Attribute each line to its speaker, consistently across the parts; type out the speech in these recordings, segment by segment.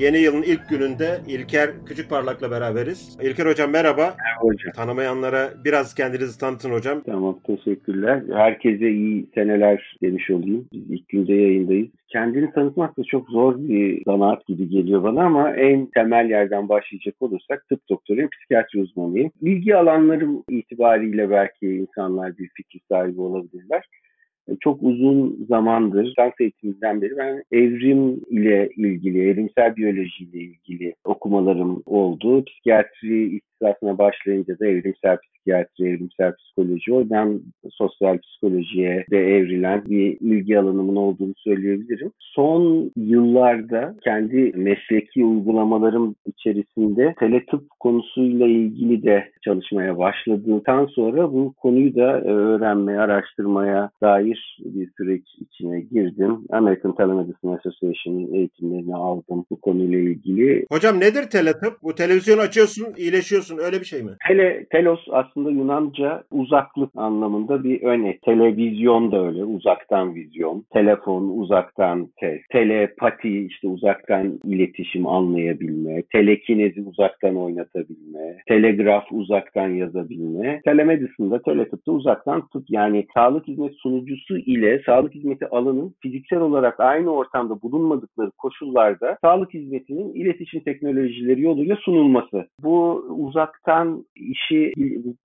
Speaker 1: Yeni yılın ilk gününde İlker Küçükparlak'la beraberiz. İlker Hocam merhaba.
Speaker 2: Merhaba hocam.
Speaker 1: Tanımayanlara biraz kendinizi tanıtın hocam.
Speaker 2: Tamam teşekkürler. Herkese iyi seneler demiş olayım. Biz ilk günde yayındayız. Kendini tanıtmak da çok zor bir zanaat gibi geliyor bana ama en temel yerden başlayacak olursak tıp doktoruyum, psikiyatri uzmanıyım. Bilgi alanlarım itibariyle belki insanlar bir fikir sahibi olabilirler çok uzun zamandır lisans eğitiminden beri ben evrim ile ilgili, evrimsel biyoloji ile ilgili okumalarım oldu. Psikiyatri ihtisasına başlayınca da evrimsel psikiyatri, evrimsel psikoloji, oradan sosyal psikolojiye de evrilen bir ilgi alanımın olduğunu söyleyebilirim. Son yıllarda kendi mesleki uygulamalarım içerisinde teletıp konusuyla ilgili de çalışmaya başladıktan sonra bu konuyu da öğrenmeye, araştırmaya dair bir süreç içine girdim. American Telemedicine Association'ın eğitimlerini aldım bu konuyla ilgili.
Speaker 1: Hocam nedir teletıp? Bu televizyon açıyorsun, iyileşiyorsun öyle bir şey mi?
Speaker 2: Tele, telos aslında Yunanca uzaklık anlamında bir örnek. Televizyon da öyle, uzaktan vizyon. Telefon, uzaktan ses. Telepati, işte uzaktan iletişim anlayabilme. Telekinezi uzaktan oynatabilme. Telegraf uzaktan yazabilme. Telemedicine'da, teletıpta uzaktan tıp yani sağlık hizmet sunucusu ile sağlık hizmeti alanın fiziksel olarak aynı ortamda bulunmadıkları koşullarda sağlık hizmetinin iletişim teknolojileri yoluyla sunulması. Bu uzaktan işi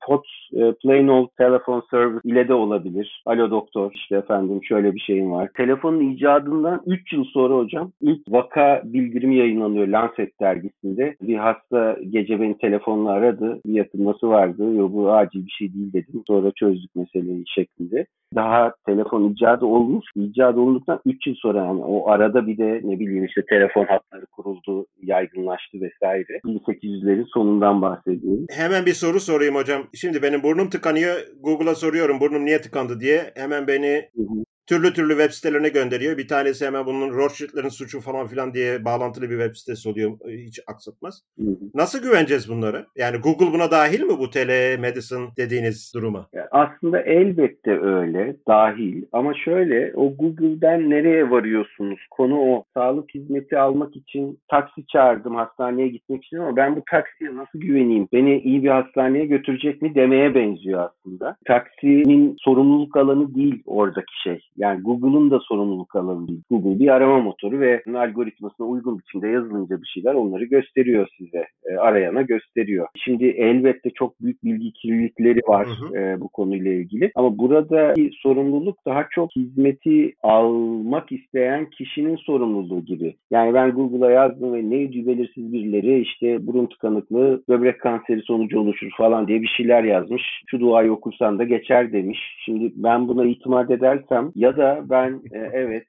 Speaker 2: POTS, e, Plain Old Telephone Service ile de olabilir. Alo doktor işte efendim şöyle bir şeyim var. Telefonun icadından 3 yıl sonra hocam ilk vaka bildirimi yayınlanıyor Lancet dergisinde. Bir hasta gece beni telefonla aradı. Bir yatılması vardı. Yok bu acil bir şey değil dedim. Sonra çözdük meseleyi şeklinde daha telefon icadı olmuş. İcadı olduktan 3 yıl sonra yani o arada bir de ne bileyim işte telefon hatları kuruldu, yaygınlaştı vesaire. 1800'lerin sonundan bahsediyorum.
Speaker 1: Hemen bir soru sorayım hocam. Şimdi benim burnum tıkanıyor. Google'a soruyorum burnum niye tıkandı diye. Hemen beni türlü türlü web sitelerine gönderiyor. Bir tanesi hemen bunun Rothschild'lerin suçu falan filan diye bağlantılı bir web sitesi oluyor. Hiç aksatmaz. Hı hı. Nasıl güveneceğiz bunları? Yani Google buna dahil mi bu telemedicine dediğiniz duruma?
Speaker 2: Aslında elbette öyle. Dahil. Ama şöyle o Google'dan nereye varıyorsunuz? Konu o. Sağlık hizmeti almak için taksi çağırdım hastaneye gitmek için ama ben bu taksiye nasıl güveneyim? Beni iyi bir hastaneye götürecek mi demeye benziyor aslında. Taksinin sorumluluk alanı değil oradaki şey. Yani Google'un da sorumluluk alanı değil. Google bir arama motoru ve algoritmasına uygun biçimde yazılınca bir şeyler onları gösteriyor size. E, arayana gösteriyor. Şimdi elbette çok büyük bilgi kirlilikleri var hı hı. E, bu konuyla ilgili. Ama burada sorumluluk daha çok hizmeti almak isteyen kişinin sorumluluğu gibi. Yani ben Google'a yazdım ve neydi belirsiz birileri işte burun tıkanıklığı böbrek kanseri sonucu oluşur falan diye bir şeyler yazmış. Şu duayı okursan da geçer demiş. Şimdi ben buna itimat edersem ya da ben e, evet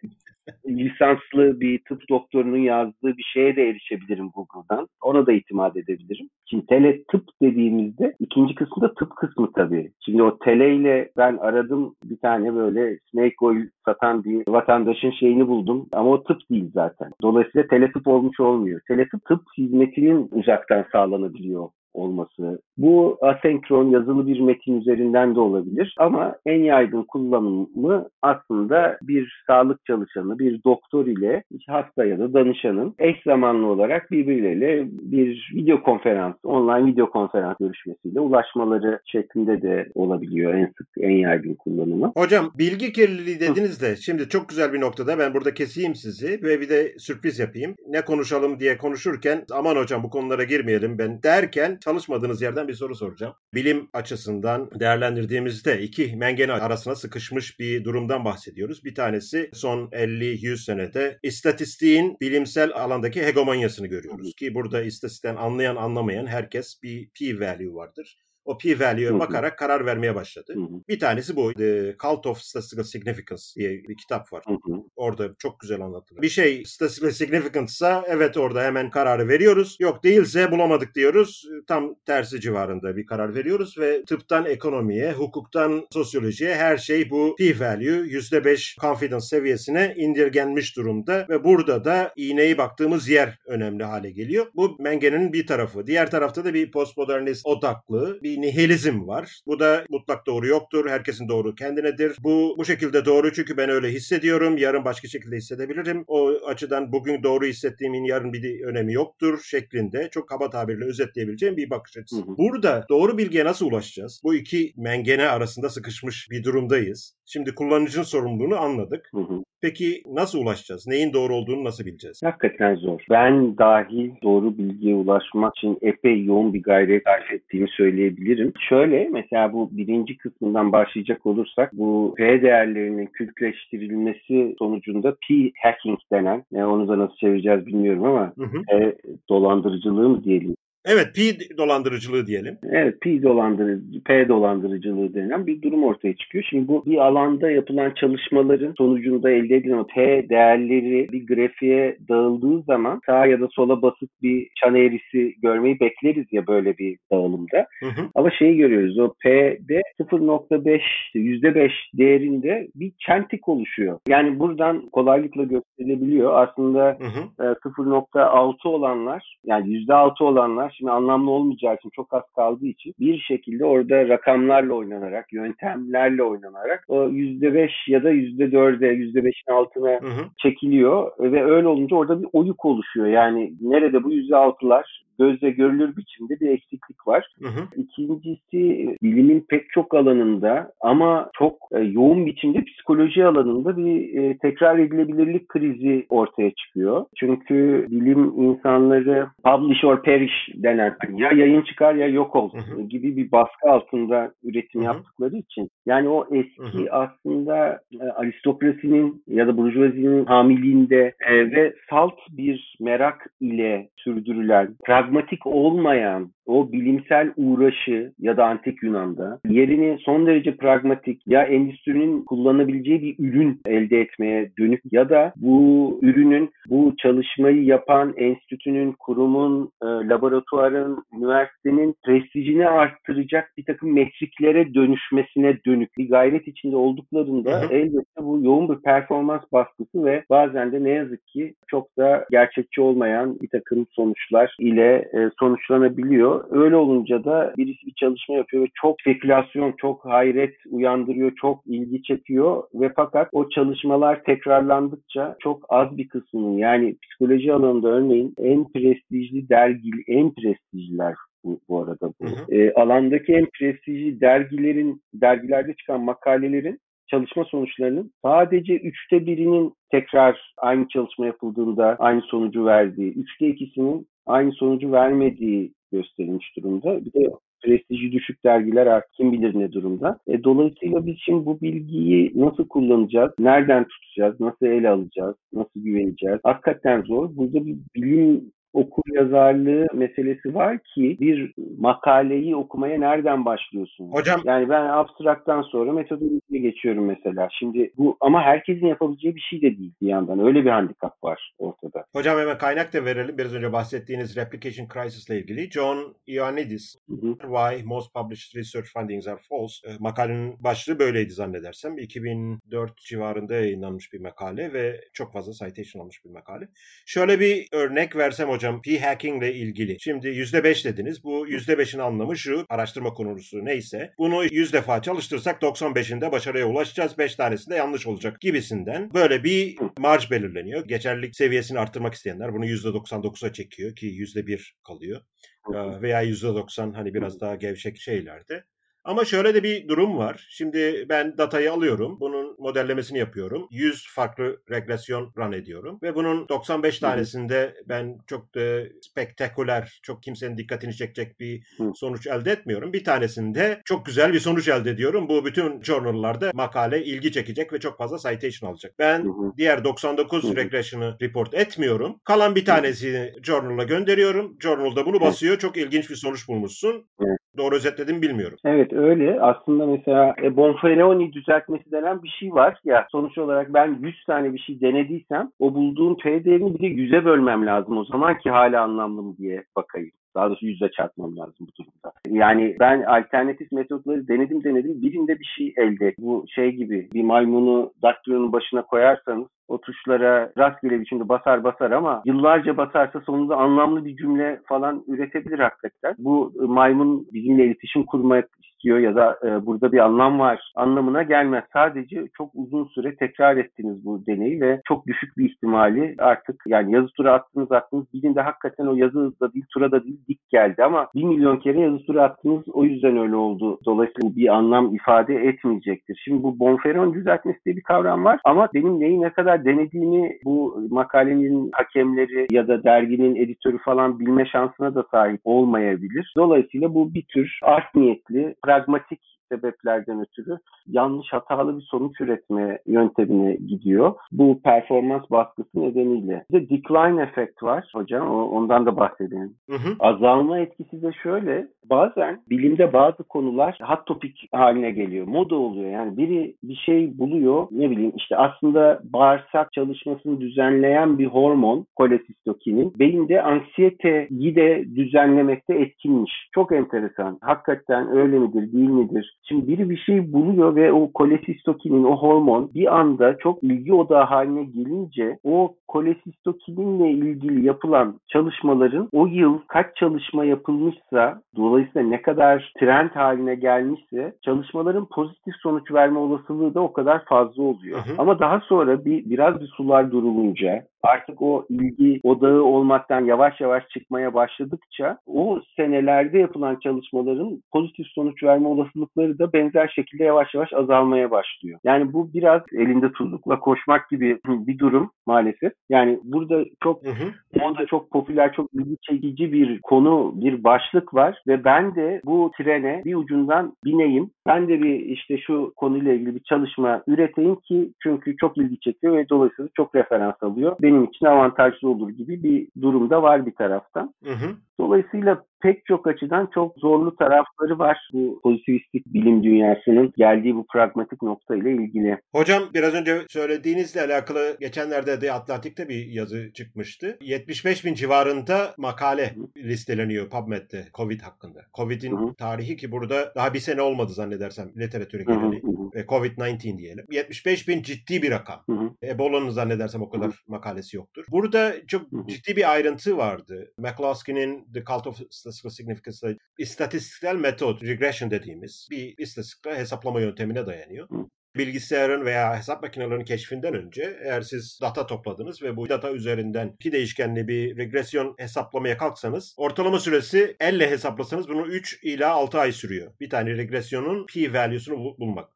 Speaker 2: lisanslı bir tıp doktorunun yazdığı bir şeye de erişebilirim Google'dan. Ona da itimat edebilirim. Şimdi tele tıp dediğimizde ikinci kısmı da tıp kısmı tabii. Şimdi o tele ile ben aradım bir tane böyle snake oil satan bir vatandaşın şeyini buldum ama o tıp değil zaten. Dolayısıyla tele tıp olmuş olmuyor. Tele tıp tıp hizmetinin uzaktan sağlanabiliyor olması. Bu asenkron yazılı bir metin üzerinden de olabilir ama en yaygın kullanımı aslında bir sağlık çalışanı, bir doktor ile hasta ya da danışanın eş zamanlı olarak birbirleriyle bir video konferans, online video konferans görüşmesiyle ulaşmaları şeklinde de olabiliyor en sık, en yaygın kullanımı.
Speaker 1: Hocam bilgi kirliliği dediniz de şimdi çok güzel bir noktada ben burada keseyim sizi ve bir de sürpriz yapayım. Ne konuşalım diye konuşurken aman hocam bu konulara girmeyelim ben derken çalışmadığınız yerden bir soru soracağım. Bilim açısından değerlendirdiğimizde iki mengene arasına sıkışmış bir durumdan bahsediyoruz. Bir tanesi son 50-100 senede istatistiğin bilimsel alandaki hegemonyasını görüyoruz. Ki burada istatistikten anlayan anlamayan herkes bir p-value vardır o p-value'ye bakarak karar vermeye başladı. Hı hı. Bir tanesi bu. The Cult of Statistical Significance diye bir kitap var. Hı hı. Orada çok güzel anlatılır. Bir şey statistical significance ise evet orada hemen kararı veriyoruz. Yok değilse bulamadık diyoruz. tam tersi civarında bir karar veriyoruz ve tıptan ekonomiye, hukuktan sosyolojiye her şey bu p-value %5 confidence seviyesine indirgenmiş durumda ve burada da iğneyi baktığımız yer önemli hale geliyor. Bu Mengen'in bir tarafı. Diğer tarafta da bir postmodernist odaklı bir nihilizm var. Bu da mutlak doğru yoktur. Herkesin doğru kendinedir. Bu bu şekilde doğru çünkü ben öyle hissediyorum. Yarın başka şekilde hissedebilirim. O açıdan bugün doğru hissettiğimin yarın bir önemi yoktur şeklinde çok kaba tabirle özetleyebileceğim bir bakış açısı. Hı hı. Burada doğru bilgiye nasıl ulaşacağız? Bu iki mengene arasında sıkışmış bir durumdayız. Şimdi kullanıcının sorumluluğunu anladık. Hı hı. Peki nasıl ulaşacağız? Neyin doğru olduğunu nasıl bileceğiz?
Speaker 2: Hakikaten zor. Ben dahil doğru bilgiye ulaşmak için epey yoğun bir gayret sarf ettiğimi söyleyebilirim. Şöyle mesela bu birinci kısmından başlayacak olursak bu P değerlerinin kültleştirilmesi sonucunda P-hacking denen, yani onu da nasıl çevireceğiz bilmiyorum ama hı hı. P dolandırıcılığı mı diyelim
Speaker 1: Evet P dolandırıcılığı diyelim.
Speaker 2: Evet P dolandırıcı, P dolandırıcılığı denen bir durum ortaya çıkıyor. Şimdi bu bir alanda yapılan çalışmaların sonucunda elde edilen o P değerleri bir grafiğe dağıldığı zaman sağa ya da sola basıp bir çan eğrisi görmeyi bekleriz ya böyle bir dağılımda. Hı hı. Ama şeyi görüyoruz o P'de 0.5 %5 değerinde bir çentik oluşuyor. Yani buradan kolaylıkla gösterilebiliyor. Aslında hı hı. 0.6 olanlar yani %6 olanlar şimdi anlamlı olmayacağı için çok az kaldığı için bir şekilde orada rakamlarla oynanarak, yöntemlerle oynanarak o %5 ya da %4'e, %5'in altına hı hı. çekiliyor ve öyle olunca orada bir oyuk oluşuyor. Yani nerede bu %6'lar gözle görülür biçimde bir eksiklik var. Hı hı. İkincisi bilimin pek çok alanında ama çok e, yoğun biçimde psikoloji alanında bir e, tekrar edilebilirlik krizi ortaya çıkıyor. Çünkü bilim insanları publish or perish denen hani ya yayın çıkar ya yok ol hı hı. gibi bir baskı altında üretim hı hı. yaptıkları için yani o eski hı hı. aslında e, aristokrasinin ya da burjuvazinin hamiliğinde e, ve salt bir merak ile sürdürülen pragmatik olmayan o bilimsel uğraşı ya da antik Yunan'da yerini son derece pragmatik ya endüstrinin kullanabileceği bir ürün elde etmeye dönük ya da bu ürünün bu çalışmayı yapan enstitünün, kurumun, e, laboratuvarın, üniversitenin prestijini arttıracak bir takım metriklere dönüşmesine dönük bir gayret içinde olduklarında hı hı. elbette bu yoğun bir performans baskısı ve bazen de ne yazık ki çok da gerçekçi olmayan bir takım sonuçlar ile e, sonuçlanabiliyor. Öyle olunca da birisi bir çalışma yapıyor ve çok spekülasyon, çok hayret uyandırıyor, çok ilgi çekiyor ve fakat o çalışmalar tekrarlandıkça çok az bir kısmının yani psikoloji alanında örneğin en prestijli dergi, en prestijliler bu, bu arada bu. Hı hı. E, alandaki en prestijli dergilerin, dergilerde çıkan makalelerin çalışma sonuçlarının sadece üçte birinin tekrar aynı çalışma yapıldığında aynı sonucu verdiği, üçte ikisinin aynı sonucu vermediği gösterilmiş durumda. Bir de prestiji düşük dergiler artık kim bilir ne durumda. E, dolayısıyla biz şimdi bu bilgiyi nasıl kullanacağız, nereden tutacağız, nasıl ele alacağız, nasıl güveneceğiz? Hakikaten zor. Burada bir bilim okur yazarlığı meselesi var ki bir makaleyi okumaya nereden başlıyorsun? Hocam yani ben abstraktan sonra metodolojiye geçiyorum mesela. Şimdi bu ama herkesin yapabileceği bir şey de değil bir yandan. Öyle bir handikap var ortada.
Speaker 1: Hocam hemen kaynak da verelim. Biraz önce bahsettiğiniz replication crisis ile ilgili. John Ioannidis Why Most Published Research Findings Are False. E, makalenin başlığı böyleydi zannedersem. 2004 civarında yayınlanmış bir makale ve çok fazla citation almış bir makale. Şöyle bir örnek versem hocam hocam p-hacking ile ilgili. Şimdi %5 dediniz. Bu %5'in anlamı şu araştırma konusu neyse. Bunu 100 defa çalıştırsak 95'inde başarıya ulaşacağız. 5 tanesinde yanlış olacak gibisinden. Böyle bir marj belirleniyor. Geçerlilik seviyesini arttırmak isteyenler bunu %99'a çekiyor ki %1 kalıyor. Veya %90 hani biraz daha gevşek şeylerde. Ama şöyle de bir durum var. Şimdi ben datayı alıyorum. Bunun modellemesini yapıyorum. 100 farklı regresyon run ediyorum. Ve bunun 95 tanesinde ben çok da spektaküler, çok kimsenin dikkatini çekecek bir sonuç elde etmiyorum. Bir tanesinde çok güzel bir sonuç elde ediyorum. Bu bütün journal'larda makale ilgi çekecek ve çok fazla citation alacak. Ben diğer 99 regression'ı report etmiyorum. Kalan bir tanesi journal'a gönderiyorum. Journal'da bunu basıyor. Çok ilginç bir sonuç bulmuşsun. Doğru özetledim bilmiyorum.
Speaker 2: Evet öyle. Aslında mesela e, Bonferroni düzeltmesi denen bir şey var ya sonuç olarak ben 100 tane bir şey denediysem o bulduğum P değerini bir de 100'e bölmem lazım o zaman ki hala anlamlı mı diye bakayım. Daha doğrusu yüzde çarpmam lazım bu durumda. Yani ben alternatif metotları denedim denedim. Birinde bir şey elde. Bu şey gibi bir maymunu daktrilonun başına koyarsanız o tuşlara rastgele biçimde basar basar ama yıllarca basarsa sonunda anlamlı bir cümle falan üretebilir hakikaten. Bu maymun bizimle iletişim kurmak istiyor ya da e, burada bir anlam var anlamına gelmez. Sadece çok uzun süre tekrar ettiniz bu deneyi ve çok düşük bir ihtimali artık yani yazı tura attınız attınız birinde hakikaten o yazı da değil tura da değil dik geldi ama bir milyon kere yazı tura attınız o yüzden öyle oldu. Dolayısıyla bir anlam ifade etmeyecektir. Şimdi bu Bonferon düzeltmesi diye bir kavram var ama benim neyi ne kadar denediğini bu makalenin hakemleri ya da derginin editörü falan bilme şansına da sahip olmayabilir. Dolayısıyla bu bir tür art niyetli, pragmatik sebeplerden ötürü yanlış hatalı bir sonuç üretme yöntemine gidiyor. Bu performans baskısı nedeniyle. Bir de decline efekt var hocam. Ondan da bahsedelim. Hı hı. Azalma etkisi de şöyle. Bazen bilimde bazı konular hot topic haline geliyor. Moda oluyor. Yani biri bir şey buluyor. Ne bileyim işte aslında bağırsak çalışmasını düzenleyen bir hormon kolesistokinin beyinde anksiyeteyi de düzenlemekte etkinmiş. Çok enteresan. Hakikaten öyle midir değil midir? Şimdi biri bir şey buluyor ve o kolesistokinin, o hormon bir anda çok ilgi odağı haline gelince o kolesistokininle ilgili yapılan çalışmaların o yıl kaç çalışma yapılmışsa dolayısıyla ne kadar trend haline gelmişse çalışmaların pozitif sonuç verme olasılığı da o kadar fazla oluyor. Hı hı. Ama daha sonra bir biraz bir sular durulunca artık o ilgi odağı olmaktan yavaş yavaş çıkmaya başladıkça o senelerde yapılan çalışmaların pozitif sonuç verme olasılıkları da benzer şekilde yavaş yavaş azalmaya başlıyor. Yani bu biraz elinde tuzlukla koşmak gibi bir durum maalesef. Yani burada çok hı hı. moda çok popüler, çok ilgi çekici bir konu, bir başlık var ve ben de bu trene bir ucundan bineyim. Ben de bir işte şu konuyla ilgili bir çalışma üreteyim ki çünkü çok ilgi çekiyor ve dolayısıyla çok referans alıyor. Benim için avantajlı olur gibi bir durumda var bir taraftan. Hı hı. Dolayısıyla pek çok açıdan çok zorlu tarafları var bu pozitivistik bilim dünyasının geldiği bu pragmatik nokta ile ilgili.
Speaker 1: Hocam biraz önce söylediğinizle alakalı geçenlerde de Atlantik'te bir yazı çıkmıştı. 75 bin civarında makale listeleniyor PubMed'de COVID hakkında. COVID'in tarihi ki burada daha bir sene olmadı zannedersem literatüre gireli. Ve COVID-19 diyelim. 75 bin ciddi bir rakam. Ebola'nın zannedersem o kadar makalesi yoktur. Burada çok ciddi bir ayrıntı vardı. McCloskey'nin The Cult of Statistical Significance istatistiksel metot, regression dediğimiz bir istatistiksel hesaplama yöntemine dayanıyor. bilgisayarın veya hesap makinelerinin keşfinden önce eğer siz data topladınız ve bu data üzerinden iki değişkenli bir regresyon hesaplamaya kalksanız ortalama süresi elle hesaplasanız bunu 3 ila 6 ay sürüyor. Bir tane regresyonun p value'sunu bulmak.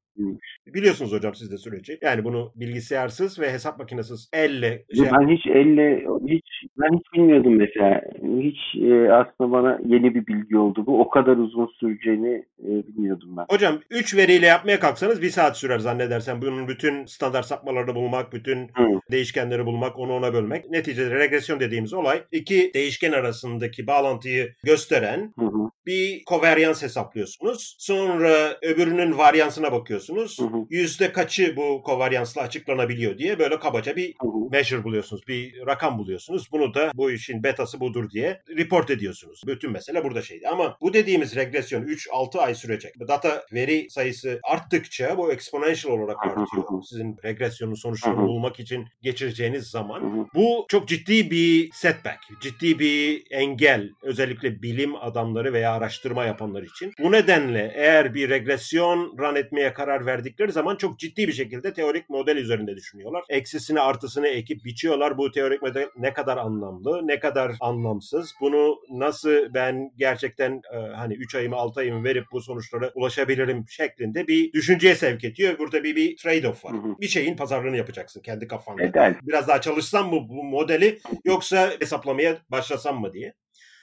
Speaker 1: Biliyorsunuz hocam siz de süreci. Yani bunu bilgisayarsız ve hesap makinesiz elle
Speaker 2: şey Ben hiç elle hiç ben hiç bilmiyordum mesela. Hiç e, aslında bana yeni bir bilgi oldu bu. O kadar uzun süreceğini e, bilmiyordum ben.
Speaker 1: Hocam 3 veriyle yapmaya kalksanız bir saat sürer zannedersem. Bunun bütün standart sapmalarını bulmak, bütün Hı. değişkenleri bulmak, onu ona bölmek. Neticede regresyon dediğimiz olay iki değişken arasındaki bağlantıyı gösteren Hı hı bir kovaryans hesaplıyorsunuz. Sonra öbürünün varyansına bakıyorsunuz. Hı hı. Yüzde kaçı bu kovaryansla açıklanabiliyor diye böyle kabaca bir hı hı. measure buluyorsunuz. Bir rakam buluyorsunuz. Bunu da bu işin betası budur diye report ediyorsunuz. Bütün mesele burada şeydi. Ama bu dediğimiz regresyon 3-6 ay sürecek. Data veri sayısı arttıkça bu exponential olarak artıyor. Sizin regresyonun sonuçlarını bulmak için geçireceğiniz zaman. Bu çok ciddi bir setback. Ciddi bir engel. Özellikle bilim adamları veya araştırma yapanlar için. Bu nedenle eğer bir regresyon run etmeye karar verdikleri zaman çok ciddi bir şekilde teorik model üzerinde düşünüyorlar. Eksisini artısını ekip biçiyorlar. Bu teorik model ne kadar anlamlı, ne kadar anlamsız. Bunu nasıl ben gerçekten e, hani 3 ayımı 6 ayımı verip bu sonuçlara ulaşabilirim şeklinde bir düşünceye sevk ediyor. Burada bir, bir trade-off var. Hı hı. Bir şeyin pazarlığını yapacaksın kendi kafanda. Biraz daha çalışsam mı bu modeli yoksa hesaplamaya başlasam mı diye.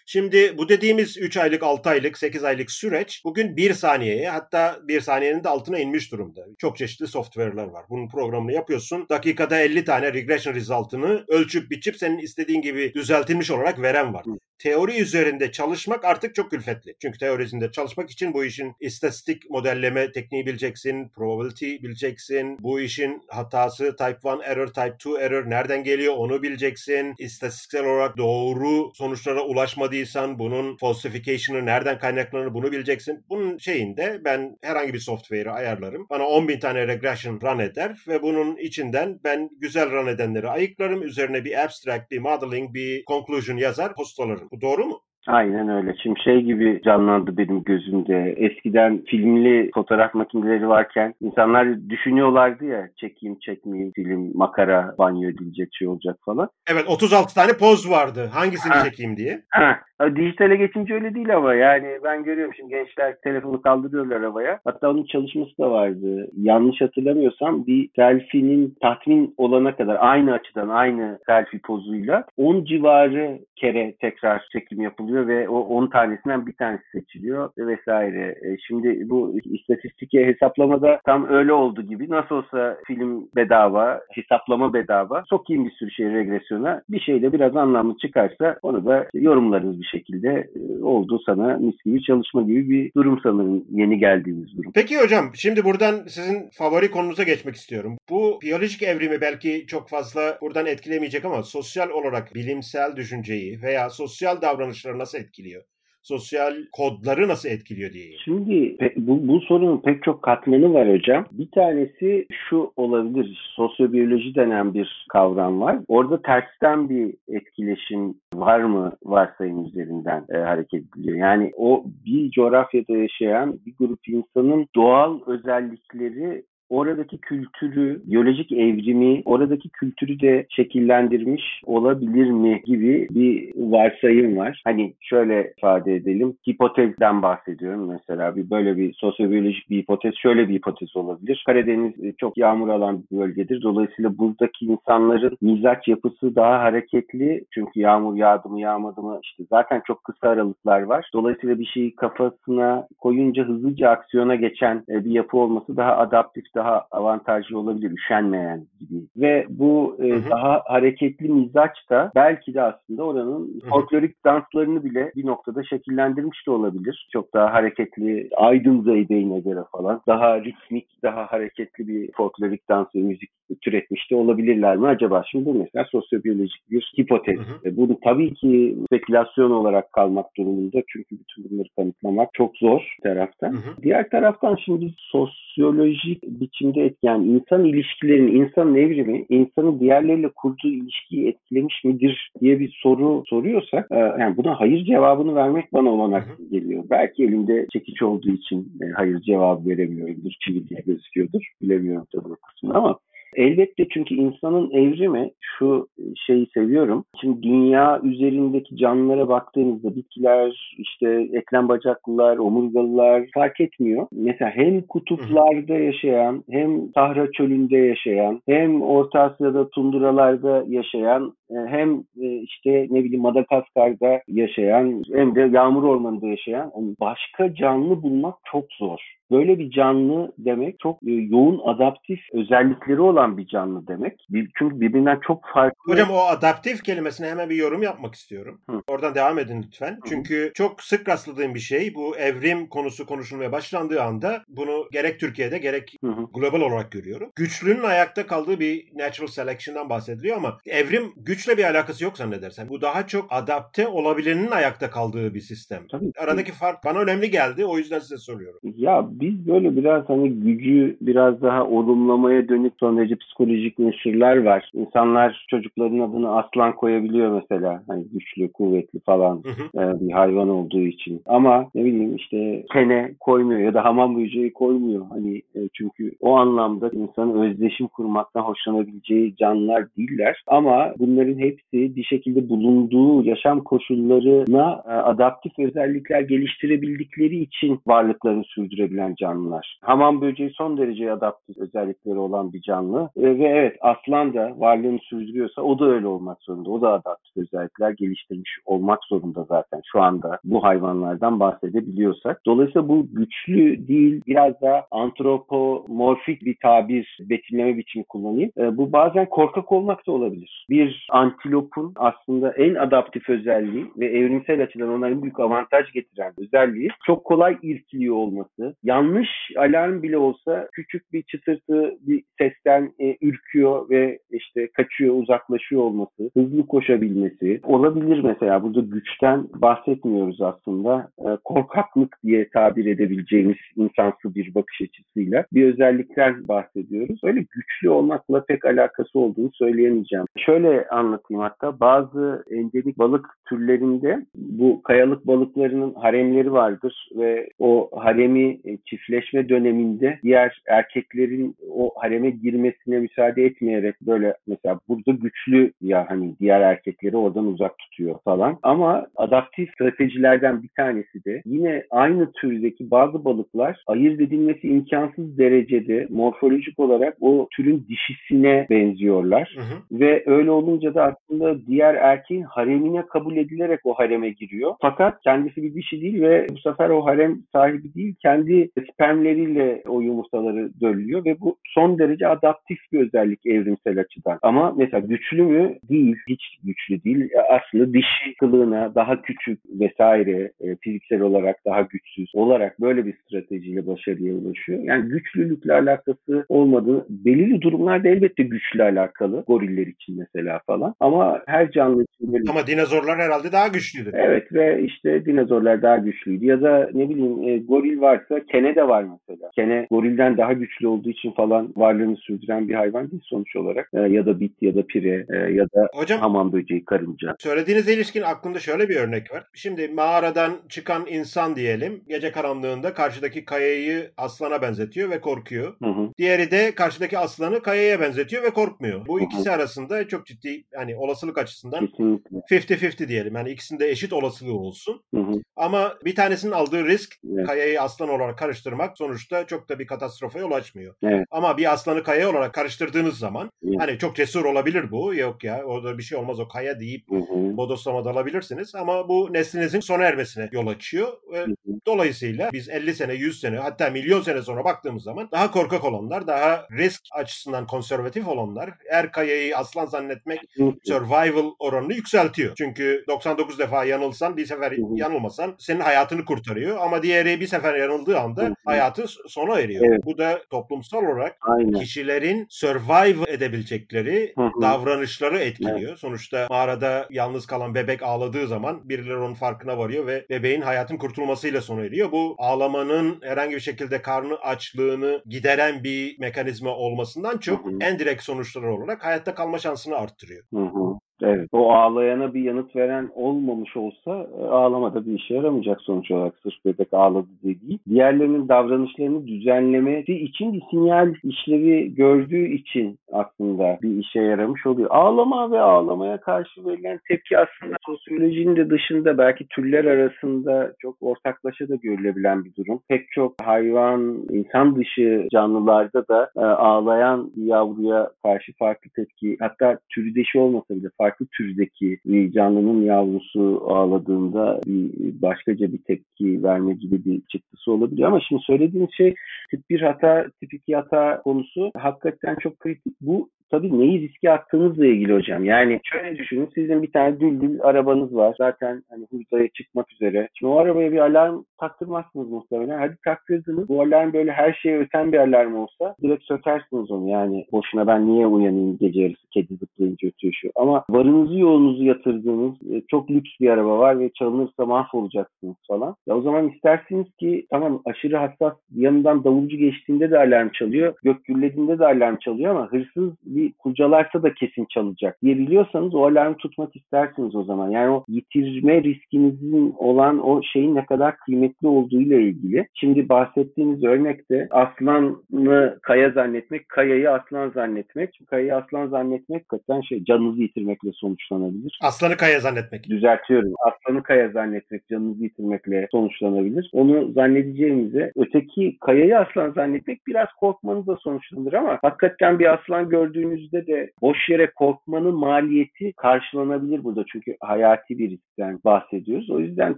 Speaker 1: Şimdi bu dediğimiz 3 aylık, 6 aylık, 8 aylık süreç bugün 1 saniyeye hatta 1 saniyenin de altına inmiş durumda. Çok çeşitli software'lar var. Bunun programını yapıyorsun. Dakikada 50 tane regression result'ını ölçüp biçip senin istediğin gibi düzeltilmiş olarak veren var. Teori üzerinde çalışmak artık çok külfetli. Çünkü teori üzerinde çalışmak için bu işin istatistik modelleme tekniği bileceksin, probability bileceksin, bu işin hatası type 1 error, type 2 error nereden geliyor onu bileceksin. İstatistiksel olarak doğru sonuçlara ulaşmadıysan bunun falsification'ı nereden kaynaklanır bunu bileceksin. Bunun şeyinde ben herhangi bir software'ı ayarlarım. Bana 10 bin tane regression run eder ve bunun içinden ben güzel run edenleri ayıklarım. Üzerine bir abstract, bir modeling, bir conclusion yazar, postalarım. Bu doğru mu?
Speaker 2: Aynen öyle. Şimdi şey gibi canlandı benim gözümde. Eskiden filmli fotoğraf makineleri varken insanlar düşünüyorlardı ya çekeyim çekmeyeyim film makara banyo edilecek şey olacak falan.
Speaker 1: Evet 36 tane poz vardı. Hangisini ha. çekeyim diye.
Speaker 2: Ha. Dijitale geçince öyle değil ama yani ben görüyorum şimdi gençler telefonu kaldırıyorlar havaya. Hatta onun çalışması da vardı. Yanlış hatırlamıyorsam bir selfie'nin tatmin olana kadar aynı açıdan aynı selfie pozuyla 10 civarı kere tekrar çekim yapılıyor ve o 10 tanesinden bir tanesi seçiliyor vesaire. E, şimdi bu istatistike hesaplamada tam öyle oldu gibi. Nasıl olsa film bedava, hesaplama bedava. Sokayım bir sürü şey regresyona. Bir şeyle biraz anlamlı çıkarsa onu da yorumlarız bir şekilde. E, oldu sana mis gibi çalışma gibi bir durum sanırım yeni geldiğimiz durum.
Speaker 1: Peki hocam şimdi buradan sizin favori konunuza geçmek istiyorum. Bu biyolojik evrimi belki çok fazla buradan etkilemeyecek ama sosyal olarak bilimsel düşünceyi veya sosyal davranışları nasıl etkiliyor? sosyal kodları nasıl etkiliyor diye.
Speaker 2: Şimdi bu, bu sorunun pek çok katmanı var hocam. Bir tanesi şu olabilir. Sosyobiyoloji denen bir kavram var. Orada tersten bir etkileşim var mı varsayım üzerinden e, hareket ediliyor. Yani o bir coğrafyada yaşayan bir grup insanın doğal özellikleri oradaki kültürü, biyolojik evrimi, oradaki kültürü de şekillendirmiş olabilir mi gibi bir varsayım var. Hani şöyle ifade edelim. Hipotezden bahsediyorum mesela. Bir böyle bir sosyobiyolojik bir hipotez, şöyle bir hipotez olabilir. Karadeniz e, çok yağmur alan bir bölgedir. Dolayısıyla buradaki insanların mizaç yapısı daha hareketli. Çünkü yağmur yağdı mı yağmadı mı işte zaten çok kısa aralıklar var. Dolayısıyla bir şeyi kafasına koyunca hızlıca aksiyona geçen e, bir yapı olması daha adaptif, daha avantajlı olabilir, üşenmeyen gibi. Ve bu e, hı hı. daha hareketli mizaç da belki de aslında oranın folklorik danslarını bile bir noktada şekillendirmiş de olabilir. Çok daha hareketli, aydın zeybeğine göre falan daha ritmik, daha hareketli bir folklorik dans ve müzik türetmiş de olabilirler mi acaba? Şimdi bu mesela sosyobiyolojik bir hipotez. Hı hı. E, bunu tabii ki spekülasyon olarak kalmak durumunda çünkü bütün bunları kanıtlamak çok zor taraftan. Hı hı. Diğer taraftan şimdi sosyolojik biçimde etkileyen insan ilişkilerini, insan evrimi, insanın diğerleriyle kurduğu ilişkiyi etkilemiş midir diye bir soru soruyorsak, e, yani buna hayır cevabını vermek bana olanak geliyor. Belki elimde çekiç olduğu için e, hayır cevabı veremiyorumdur, çivi diye gözüküyordur. Bilemiyorum tabii o kısmını ama Elbette çünkü insanın evrimi şu şeyi seviyorum. Şimdi dünya üzerindeki canlılara baktığınızda bitkiler, işte eklem bacaklılar, omurgalılar fark etmiyor. Mesela hem kutuplarda yaşayan, hem Sahra çölünde yaşayan, hem Orta Asya'da tunduralarda yaşayan, e, hem e, işte ne bileyim Madagaskar'da yaşayan, hem de yağmur ormanında yaşayan başka canlı bulmak çok zor. Böyle bir canlı demek çok e, yoğun adaptif özellikleri olan bir canlı demek. Çünkü birbirinden çok farklı.
Speaker 1: Hocam o adaptif kelimesine hemen bir yorum yapmak istiyorum. Hı. Oradan devam edin lütfen. Hı. Çünkü çok sık rastladığım bir şey bu evrim konusu konuşulmaya başlandığı anda bunu gerek Türkiye'de gerek Hı. global olarak görüyorum. Güçlünün ayakta kaldığı bir natural selection'dan bahsediliyor ama evrim güçle bir alakası yok zannedersen. Bu daha çok adapte olabilenin ayakta kaldığı bir sistem. Tabii. Aradaki fark bana önemli geldi. O yüzden size soruyorum.
Speaker 2: Ya biz böyle biraz hani gücü biraz daha olumlamaya dönük son derece psikolojik unsurlar var. İnsanlar çocukların adını aslan koyabiliyor mesela. Hani güçlü, kuvvetli falan hı hı. E, bir hayvan olduğu için. Ama ne bileyim işte kene koymuyor ya da hamam böceği koymuyor. Hani e, çünkü o anlamda insanın özdeşim kurmaktan hoşlanabileceği canlılar değiller. Ama bunların hepsi bir şekilde bulunduğu yaşam koşullarına e, adaptif özellikler geliştirebildikleri için varlıklarını sürdürebilen canlılar. Hamam böceği son derece adaptif özellikleri olan bir canlı. E, ve evet aslan da varlığını sürdürüyorsa o da öyle olmak zorunda. O da adaptif özellikler geliştirmiş olmak zorunda zaten şu anda bu hayvanlardan bahsedebiliyorsak. Dolayısıyla bu güçlü değil biraz daha antropomorfik bir tabir, betimleme biçimi kullanayım. E, bu bazen korkak olmak da olabilir. Bir antilopun aslında en adaptif özelliği ve evrimsel açıdan ona en büyük avantaj getiren özelliği çok kolay irkiliyor olması. Yanlış alarm bile olsa küçük bir çıtırtı bir sesten e, ürküyor ve işte kaçıyor, uzaklaşıyor olması, hızlı koşabilmesi olabilir mesela. Burada güçten bahsetmiyoruz aslında. E, korkaklık diye tabir edebileceğimiz insansı bir bakış açısıyla bir özellikler bahsediyoruz. Öyle güçlü olmakla pek alakası olduğunu söyleyemeyeceğim. Şöyle anlatayım hatta bazı endemik balık türlerinde bu kayalık balıklarının haremleri vardır ve o haremi e, çiftleşme döneminde diğer erkeklerin o hareme girmesine müsaade etmeyerek böyle mesela burada güçlü ya hani diğer erkekleri oradan uzak tutuyor falan. Ama adaptif stratejilerden bir tanesi de yine aynı türdeki bazı balıklar ayırt edilmesi imkansız derecede morfolojik olarak o türün dişisine benziyorlar. Hı hı. Ve öyle olunca da aslında diğer erkeğin haremine kabul edilerek o hareme giriyor. Fakat kendisi bir dişi değil ve bu sefer o harem sahibi değil kendi spermleriyle o yumurtaları döllüyor ve bu son derece adaptif bir özellik evrimsel açıdan. Ama mesela güçlü mü? Değil. Hiç güçlü değil. Aslında dişi kılığına daha küçük vesaire e, fiziksel olarak daha güçsüz olarak böyle bir stratejiyle başarıya ulaşıyor. Yani güçlülükle alakası olmadığı belirli durumlarda elbette güçlü alakalı. Goriller için mesela falan. Ama her canlı için
Speaker 1: böyle... Ama dinozorlar herhalde daha güçlüydü.
Speaker 2: Evet ve işte dinozorlar daha güçlüydü. Ya da ne bileyim e, goril varsa kene de var mesela. Kene gorilden daha güçlü olduğu için falan varlığını sürdüren bir hayvan değil sonuç olarak. E, ya da bit ya da pire e, ya da Hocam, hamam böceği, karınca.
Speaker 1: Söylediğinize ilişkin aklımda şöyle bir örnek var. Şimdi mağaradan çıkan insan diyelim gece karanlığında karşıdaki kayayı aslana benzetiyor ve korkuyor. Hı hı. Diğeri de karşıdaki aslanı kayaya benzetiyor ve korkmuyor. Bu hı hı. ikisi arasında çok ciddi hani olasılık açısından 50-50 diyelim. Yani ikisinde eşit olasılığı olsun. Hı hı. Ama bir tanesinin aldığı risk evet. kayayı aslan olarak karıştırmak sonuçta çok da bir katastrofa yol açmıyor. Evet. Ama bir aslanı kaya olarak karıştırdığınız zaman evet. hani çok cesur olabilir bu. Yok ya orada bir şey olmaz o kaya deyip hı hı. bodoslama dalabilirsiniz. Ama bu neslinizin sona ermesine yol açıyor. Ve. Dolayısıyla biz 50 sene, 100 sene hatta milyon sene sonra baktığımız zaman daha korkak olanlar, daha risk açısından konservatif olanlar, er kayayı aslan zannetmek survival oranını yükseltiyor. Çünkü 99 defa yanılsan bir sefer yanılmasan senin hayatını kurtarıyor ama diğeri bir sefer yanıldığı anda hayatı sona eriyor. Evet. Bu da toplumsal olarak Aynen. kişilerin survive edebilecekleri davranışları etkiliyor. Evet. Sonuçta mağarada yalnız kalan bebek ağladığı zaman birileri onun farkına varıyor ve bebeğin hayatın kurtulmasıyla sona eriyor. Bu ağlamanın herhangi bir şekilde karnı açlığını gideren bir mekanizma olmasından çok hı hı. en direkt sonuçları olarak hayatta kalma şansını arttırıyor. Hı hı.
Speaker 2: Evet. O ağlayana bir yanıt veren olmamış olsa e, ağlama da bir işe yaramayacak sonuç olarak sırf bebek ağladı diye değil. Diğerlerinin davranışlarını düzenlemesi için bir sinyal işlevi gördüğü için aslında bir işe yaramış oluyor. Ağlama ve ağlamaya karşı verilen tepki aslında sosyolojinin de dışında belki türler arasında çok ortaklaşa da görülebilen bir durum. Pek çok hayvan, insan dışı canlılarda da e, ağlayan bir yavruya karşı farklı tepki hatta türdeşi olmasa bile farklı farklı türdeki bir canlının yavrusu ağladığında bir başkaca bir tepki verme gibi bir çıktısı olabiliyor. Ama şimdi söylediğiniz şey tip 1 hata, tip 2 hata konusu hakikaten çok kritik. Bu tabii neyi riske attığınızla ilgili hocam. Yani şöyle düşünün sizin bir tane düldül arabanız var. Zaten hani hurdaya çıkmak üzere. Şimdi o arabaya bir alarm taktırmazsınız muhtemelen. Hadi taktırdınız. Bu alarm böyle her şeye öten bir alarm olsa direkt sökersiniz onu. Yani boşuna ben niye uyanayım gece yarısı kedi zıplayınca ötüyor şu. Ama varınızı yoğunuzu yatırdığınız e, çok lüks bir araba var ve çalınırsa mahvolacaksınız falan. Ya o zaman istersiniz ki tamam aşırı hassas yanından davulcu geçtiğinde de alarm çalıyor. Gök gürlediğinde de alarm çalıyor ama hırsız bir kurcalarsa da kesin çalacak diyebiliyorsanız o alarmı tutmak istersiniz o zaman. Yani o yitirme riskinizin olan o şeyin ne kadar kıymetli kıymetli olduğu ile ilgili. Şimdi bahsettiğiniz örnekte aslanı kaya zannetmek, kayayı aslan zannetmek. Çünkü kayayı aslan zannetmek hakikaten şey canınızı yitirmekle sonuçlanabilir.
Speaker 1: Aslanı kaya zannetmek.
Speaker 2: Düzeltiyorum. Aslanı kaya zannetmek canınızı yitirmekle sonuçlanabilir. Onu zannedeceğimize öteki kayayı aslan zannetmek biraz korkmanızla sonuçlanır ama hakikaten bir aslan gördüğünüzde de boş yere korkmanın maliyeti karşılanabilir burada. Çünkü hayati bir riskten bahsediyoruz. O yüzden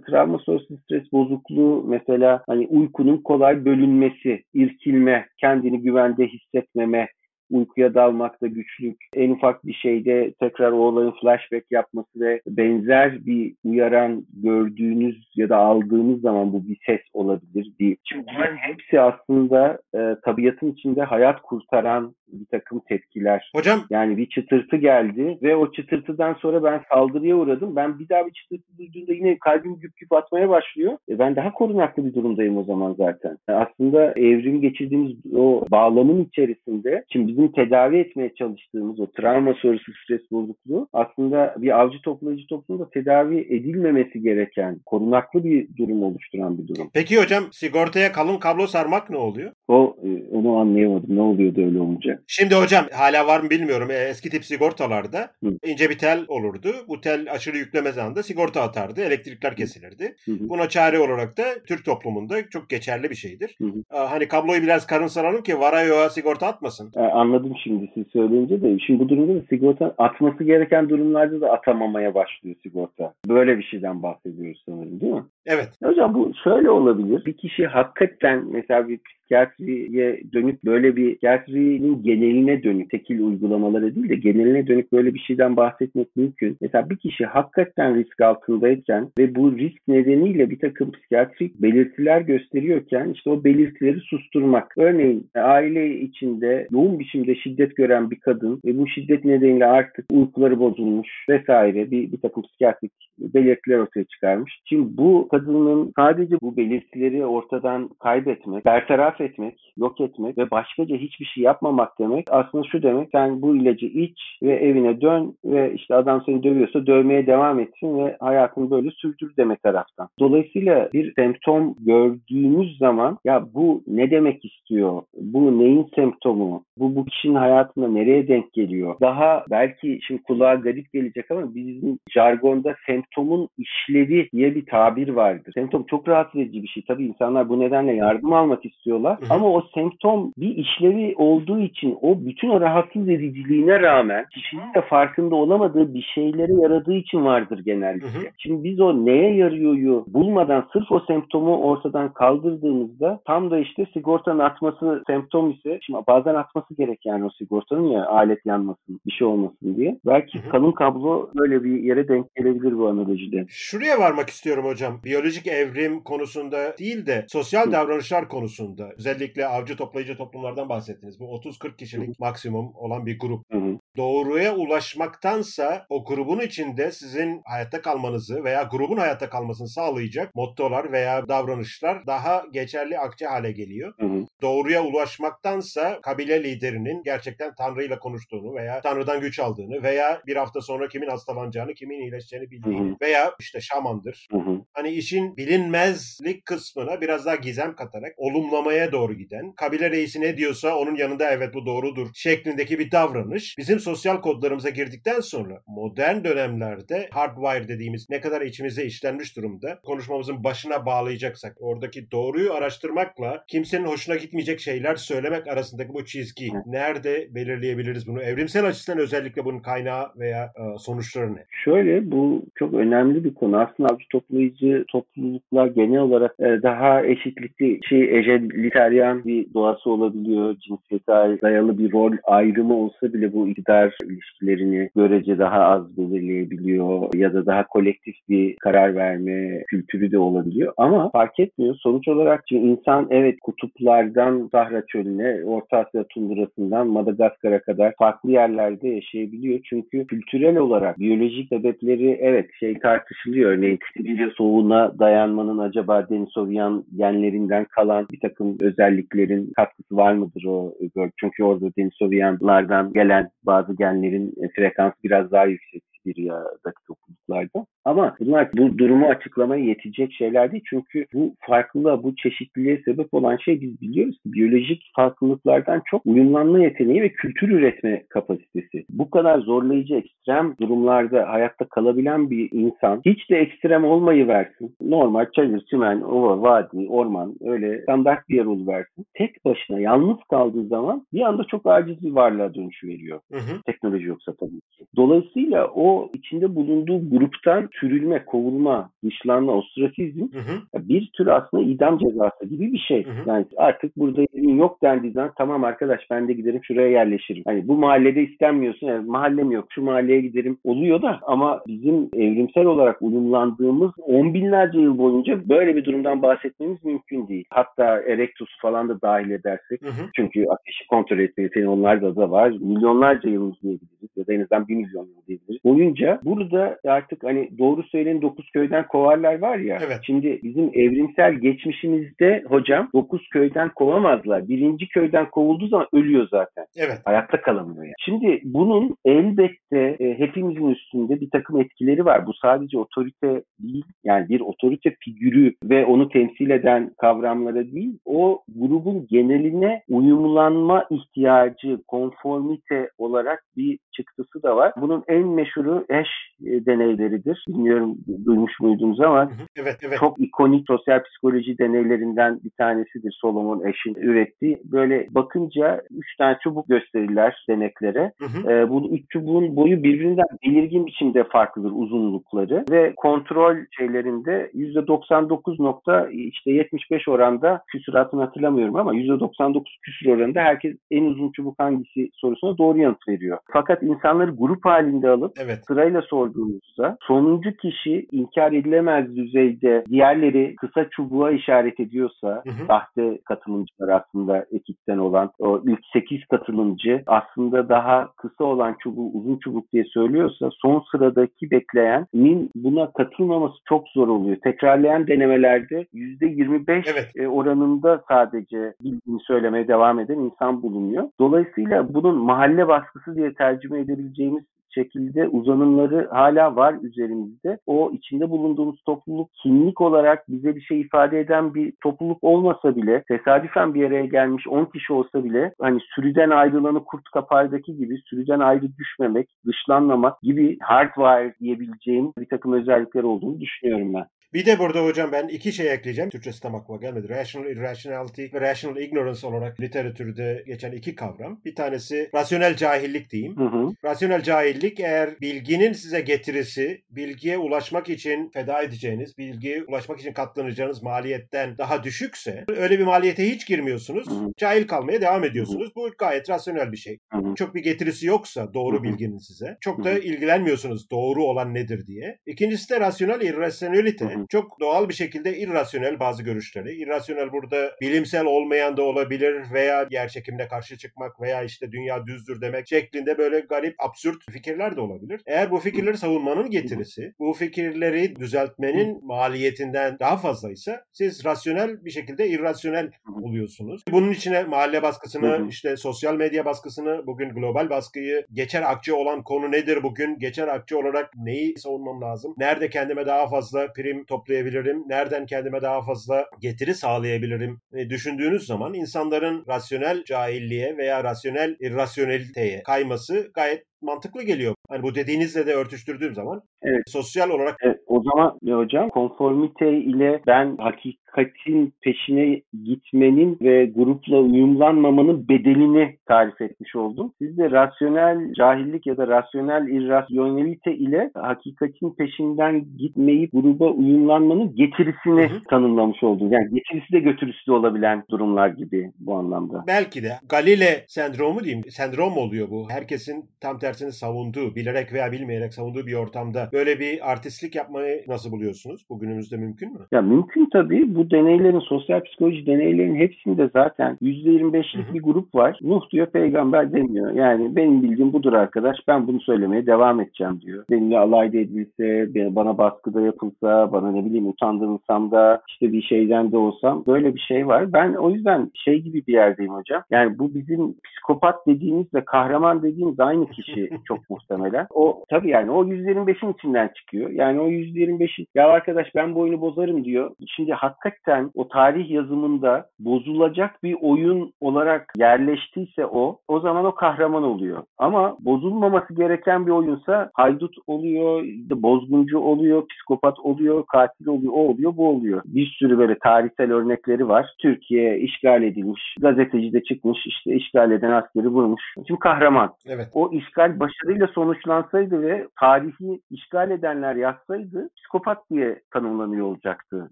Speaker 2: travma sonrası stres bozukluğu mesela hani uykunun kolay bölünmesi, irkilme, kendini güvende hissetmeme, uykuya dalmakta güçlük, en ufak bir şeyde tekrar o olayın flashback yapması ve benzer bir uyaran gördüğünüz ya da aldığınız zaman bu bir ses olabilir. Bir. Şimdi bunların hepsi aslında e, tabiatın içinde hayat kurtaran bir takım tepkiler.
Speaker 1: Hocam
Speaker 2: Yani bir çıtırtı geldi ve o çıtırtıdan sonra ben saldırıya uğradım. Ben bir daha bir çıtırtı duyduğumda yine kalbim güp güp atmaya başlıyor. E ben daha korunaklı bir durumdayım o zaman zaten. Yani aslında evrim geçirdiğimiz o bağlamın içerisinde şimdi bizim tedavi etmeye çalıştığımız o travma sonrası stres bozukluğu aslında bir avcı toplayıcı toplumda tedavi edilmemesi gereken korunaklı bir durum oluşturan bir durum.
Speaker 1: peki hocam sigortaya kalın kablo sarmak ne oluyor?
Speaker 2: O e, onu anlayamadım. Ne oluyordu öyle olunca?
Speaker 1: Şimdi hocam hala var mı bilmiyorum. E, eski tip sigortalarda
Speaker 2: Hı.
Speaker 1: ince bir tel olurdu. Bu tel aşırı yükleme zamanında sigorta atardı. Elektrikler kesilirdi.
Speaker 2: Hı hı.
Speaker 1: Buna çare olarak da Türk toplumunda çok geçerli bir şeydir.
Speaker 2: Hı
Speaker 1: Hani kabloyu biraz karın saralım ki varayoğa sigorta atmasın.
Speaker 2: E, anladım şimdi siz söyleyince de. Şimdi bu durumda da sigorta atması gereken durumlarda da atamamaya başlıyor sigorta. Böyle bir şeyden bahsediyoruz sanırım değil mi?
Speaker 1: Evet.
Speaker 2: Hocam bu şöyle olabilir. Bir kişi hakikaten mesela bir psikiyatriye dönüp böyle bir psikiyatrinin geneline dönük tekil uygulamaları değil de geneline dönük böyle bir şeyden bahsetmek mümkün. Mesela bir kişi hakikaten risk altındayken ve bu risk nedeniyle bir takım psikiyatrik belirtiler gösteriyorken işte o belirtileri susturmak. Örneğin aile içinde yoğun biçimde şiddet gören bir kadın ve bu şiddet nedeniyle artık uykuları bozulmuş vesaire bir, bir takım psikiyatrik belirtiler ortaya çıkarmış. Şimdi bu kadının sadece bu belirtileri ortadan kaybetmek, bertaraf etmek, yok etmek ve başkaca hiçbir şey yapmamak demek aslında şu demek sen bu ilacı iç ve evine dön ve işte adam seni dövüyorsa dövmeye devam etsin ve hayatını böyle sürdür demek taraftan. Dolayısıyla bir semptom gördüğümüz zaman ya bu ne demek istiyor? Bu neyin semptomu? Bu bu kişinin hayatında nereye denk geliyor? Daha belki şimdi kulağa garip gelecek ama bizim jargonda semptomun işlevi diye bir tabir vardır. Semptom çok rahatsız edici bir şey. Tabii insanlar bu nedenle yardım almak istiyorlar. Ama o semptom bir işlevi olduğu için o bütün o rahatsız ediciliğine rağmen kişinin de farkında olamadığı bir şeyleri yaradığı için vardır genellikle. Şimdi biz o neye yarıyoryu bulmadan sırf o semptomu ortadan kaldırdığımızda tam da işte sigortanın atması semptom ise şimdi bazen atması gerek yani o sigortanın ya alet yanmasın bir şey olmasın diye. Belki
Speaker 1: Hı hı.
Speaker 2: kalın kablo böyle bir yere denk gelebilir bu analojide.
Speaker 1: Şuraya varmak istiyorum hocam. Biyolojik evrim konusunda değil de sosyal
Speaker 2: Hı.
Speaker 1: davranışlar konusunda özellikle avcı toplayıcı toplumlardan bahsettiniz. Bu 30-40 kişilik maksimum olan bir grup.
Speaker 2: Hı hı.
Speaker 1: Doğruya ulaşmaktansa o grubun içinde sizin hayatta kalmanızı veya grubun hayatta kalmasını sağlayacak mottolar veya davranışlar daha geçerli akçe hale geliyor.
Speaker 2: Hı hı.
Speaker 1: Doğruya ulaşmaktansa kabile liderinin gerçekten Tanrı'yla konuştuğunu veya Tanrı'dan güç aldığını veya bir hafta sonra kimin hastalanacağını, kimin iyileşeceğini bildiğini
Speaker 2: Hı hı.
Speaker 1: veya işte şamandır.
Speaker 2: Hı hı.
Speaker 1: Hani işin bilinmezlik kısmına biraz daha gizem katarak olumlamaya doğru giden, kabile reisi ne diyorsa onun yanında evet bu doğrudur şeklindeki bir davranış bizim sosyal kodlarımıza girdikten sonra modern dönemlerde hardwire dediğimiz ne kadar içimize işlenmiş durumda konuşmamızın başına bağlayacaksak oradaki doğruyu araştırmakla kimsenin hoşuna gitmeyecek şeyler söylemek arasındaki bu çizgi nerede belirleyebiliriz bunu? Evrimsel açısından özellikle bunun kaynağı veya e, sonuçları ne?
Speaker 2: Şöyle bu çok önemli bir konu. Aslında avcı toplayıcı topluluklar genel olarak e, daha eşitlikli, şey ejaliteryan bir doğası olabiliyor. Cinsiyete dayalı bir rol ayrımı olsa bile bu iktidar ilişkilerini görece daha az belirleyebiliyor ya da daha kolektif bir karar verme kültürü de olabiliyor. Ama fark etmiyor. Sonuç olarak çünkü insan evet kutuplardan Sahra Çölü'ne, Orta Asya tundurasından Madagaskar'a kadar farklı yerlerde yaşayabiliyor. Çünkü kültürel olarak biyolojik sebepleri evet şey tartışılıyor. Örneğin Sibirya soğuğuna dayanmanın acaba Denisovyan genlerinden kalan bir takım özelliklerin katkısı var mıdır o? Çünkü orada Denisovyanlardan gelen bazı genlerin frekansı biraz daha yüksek. Sibirya'daki topluluklarda. Ama bunlar bu durumu açıklamaya yetecek şeyler değil. Çünkü bu farklılığa, bu çeşitliliğe sebep olan şey biz biliyoruz ki biyolojik farklılıklardan çok uyumlanma yeteneği ve kültür üretme kapasitesi. Bu kadar zorlayıcı ekstrem durumlarda hayatta kalabilen bir insan hiç de ekstrem olmayı versin. Normal çayır, çimen, ova, vadi, orman öyle standart bir yer versin. Tek başına yalnız kaldığı zaman bir anda çok aciz bir varlığa dönüşü veriyor. Hı hı. Teknoloji yoksa tabii ki. Dolayısıyla o içinde bulunduğu gruptan sürülme, kovulma, dışlanma, ostrasizm hı hı. bir tür aslında idam cezası gibi bir şey. Hı hı. Yani artık burada yerin yok dendiği zaman tamam arkadaş ben de giderim şuraya yerleşirim. Hani bu mahallede istenmiyorsun. Yani mahallem yok şu mahalleye giderim oluyor da ama bizim evrimsel olarak uyumlandığımız on binlerce yıl boyunca böyle bir durumdan bahsetmemiz mümkün değil. Hatta Erectus falan da dahil edersek. Hı hı. Çünkü ateşi kontrol etmeyi senin onlarda da var. Milyonlarca yıl diyebiliriz ya da en azından bir milyon yıl diyebiliriz. Boyunca burada artık hani doğru söyleyen dokuz köyden kovarlar var ya. Evet. Şimdi bizim evrimsel geçmişimizde hocam dokuz köyden kovamazlar. Birinci köyden kovulduğu zaman ölüyor zaten. Evet. Hayatta kalamıyor yani. Şimdi bunun elbette e, hepimizin üstünde bir takım etkileri var. Bu sadece otorite değil. Yani bir otorite figürü ve onu temsil eden kavramlara değil. O grubun geneline uyumlanma ihtiyacı, konformite olarak bir çıktısı da var. Bunun en meşhuru eş e, deneyleridir. Bilmiyorum duymuş muydunuz ama evet, evet. çok ikonik sosyal psikoloji deneylerinden bir tanesidir Solomon Eş'in ürettiği. Böyle bakınca üç tane çubuk gösterirler deneklere. Hı hı. E, bu üç çubuğun boyu birbirinden belirgin biçimde farklıdır uzunlukları ve kontrol şeylerinde %99 nokta işte 75 oranda küsuratını hatırlamıyorum ama %99 küsur oranında herkes en uzun çubuk hangisi sorusuna doğru yanıt veriyor. Fakat insanları grup halinde alıp evet. Sırayla sorduğumuzda sonuncu kişi inkar edilemez düzeyde diğerleri kısa çubuğa işaret ediyorsa hı hı. sahte katılımcılar aslında ekipten olan o ilk 8 katılımcı aslında daha kısa olan çubuğu uzun çubuk diye söylüyorsa son sıradaki bekleyenin buna katılmaması çok zor oluyor. Tekrarlayan denemelerde %25 evet. E, oranında sadece bildiğini söylemeye devam eden insan bulunuyor. Dolayısıyla bunun mahalle baskısı diye tercüme edebileceğimiz şekilde uzanımları hala var üzerimizde. O içinde bulunduğumuz topluluk kimlik olarak bize bir şey ifade eden bir topluluk olmasa bile tesadüfen bir araya gelmiş 10 kişi olsa bile hani sürüden ayrılanı kurt kapardaki gibi sürüden ayrı düşmemek, dışlanmamak gibi hardwire diyebileceğim bir takım özellikler olduğunu düşünüyorum ben.
Speaker 1: Bir de burada hocam ben iki şey ekleyeceğim. Türkçesi tam aklıma gelmedi. Rational irrationality ve rational ignorance olarak literatürde geçen iki kavram. Bir tanesi rasyonel cahillik diyeyim. Hı hı. Rasyonel cahillik eğer bilginin size getirisi, bilgiye ulaşmak için feda edeceğiniz, bilgiye ulaşmak için katlanacağınız maliyetten daha düşükse öyle bir maliyete hiç girmiyorsunuz. Hı hı. Cahil kalmaya devam ediyorsunuz. Hı hı. Bu gayet rasyonel bir şey. Hı hı. Çok bir getirisi yoksa doğru hı hı. bilginin size. Çok da ilgilenmiyorsunuz doğru olan nedir diye. İkincisi de rasyonel irrationalite. Çok doğal bir şekilde irrasyonel bazı görüşleri. İrrasyonel burada bilimsel olmayan da olabilir veya yer çekimine karşı çıkmak veya işte dünya düzdür demek şeklinde böyle garip, absürt fikirler de olabilir. Eğer bu fikirleri savunmanın getirisi, bu fikirleri düzeltmenin maliyetinden daha fazlaysa siz rasyonel bir şekilde irrasyonel oluyorsunuz. Bunun içine mahalle baskısını, işte sosyal medya baskısını, bugün global baskıyı, geçer akçe olan konu nedir bugün? Geçer akçe olarak neyi savunmam lazım? Nerede kendime daha fazla prim toplayabilirim? Nereden kendime daha fazla getiri sağlayabilirim? E, düşündüğünüz zaman insanların rasyonel cahilliğe veya rasyonel irrasyoneliteye kayması gayet mantıklı geliyor. Hani bu dediğinizle de örtüştürdüğüm zaman evet. sosyal olarak.
Speaker 2: Evet, o zaman ne hocam konformite ile ben hakikatin peşine gitmenin ve grupla uyumlanmamanın bedelini tarif etmiş oldum. Siz de rasyonel cahillik ya da rasyonel irrasyonelite ile hakikatin peşinden gitmeyi gruba uyumlanmanın getirisini hı hı. tanımlamış oldunuz. Yani getirisi de götürüsü de olabilen durumlar gibi bu anlamda.
Speaker 1: Belki de Galile sendromu diyeyim. Sendrom oluyor bu. Herkesin tam tersi tersini savunduğu, bilerek veya bilmeyerek savunduğu bir ortamda böyle bir artistlik yapmayı nasıl buluyorsunuz? Bugünümüzde mümkün mü?
Speaker 2: Ya mümkün tabii. Bu deneylerin, sosyal psikoloji deneylerin hepsinde zaten %25'lik bir grup var. Nuh diyor peygamber demiyor. Yani benim bildiğim budur arkadaş. Ben bunu söylemeye devam edeceğim diyor. Benimle alayda edilse, bana baskıda yapılsa, bana ne bileyim utandırılsam da işte bir şeyden de olsam böyle bir şey var. Ben o yüzden şey gibi bir yerdeyim hocam. Yani bu bizim psikopat dediğimiz ve kahraman dediğimiz aynı kişi. %25'i çok muhtemelen. O tabii yani o %25'in içinden çıkıyor. Yani o %25'i ya arkadaş ben bu oyunu bozarım diyor. Şimdi hakikaten o tarih yazımında bozulacak bir oyun olarak yerleştiyse o o zaman o kahraman oluyor. Ama bozulmaması gereken bir oyunsa haydut oluyor, bozguncu oluyor, psikopat oluyor, katil oluyor, o oluyor, bu oluyor. Bir sürü böyle tarihsel örnekleri var. Türkiye işgal edilmiş, gazeteci de çıkmış, işte işgal eden askeri vurmuş. Şimdi kahraman.
Speaker 1: Evet.
Speaker 2: O işgal başarıyla sonuçlansaydı ve tarihi işgal edenler yazsaydı psikopat diye tanımlanıyor olacaktı.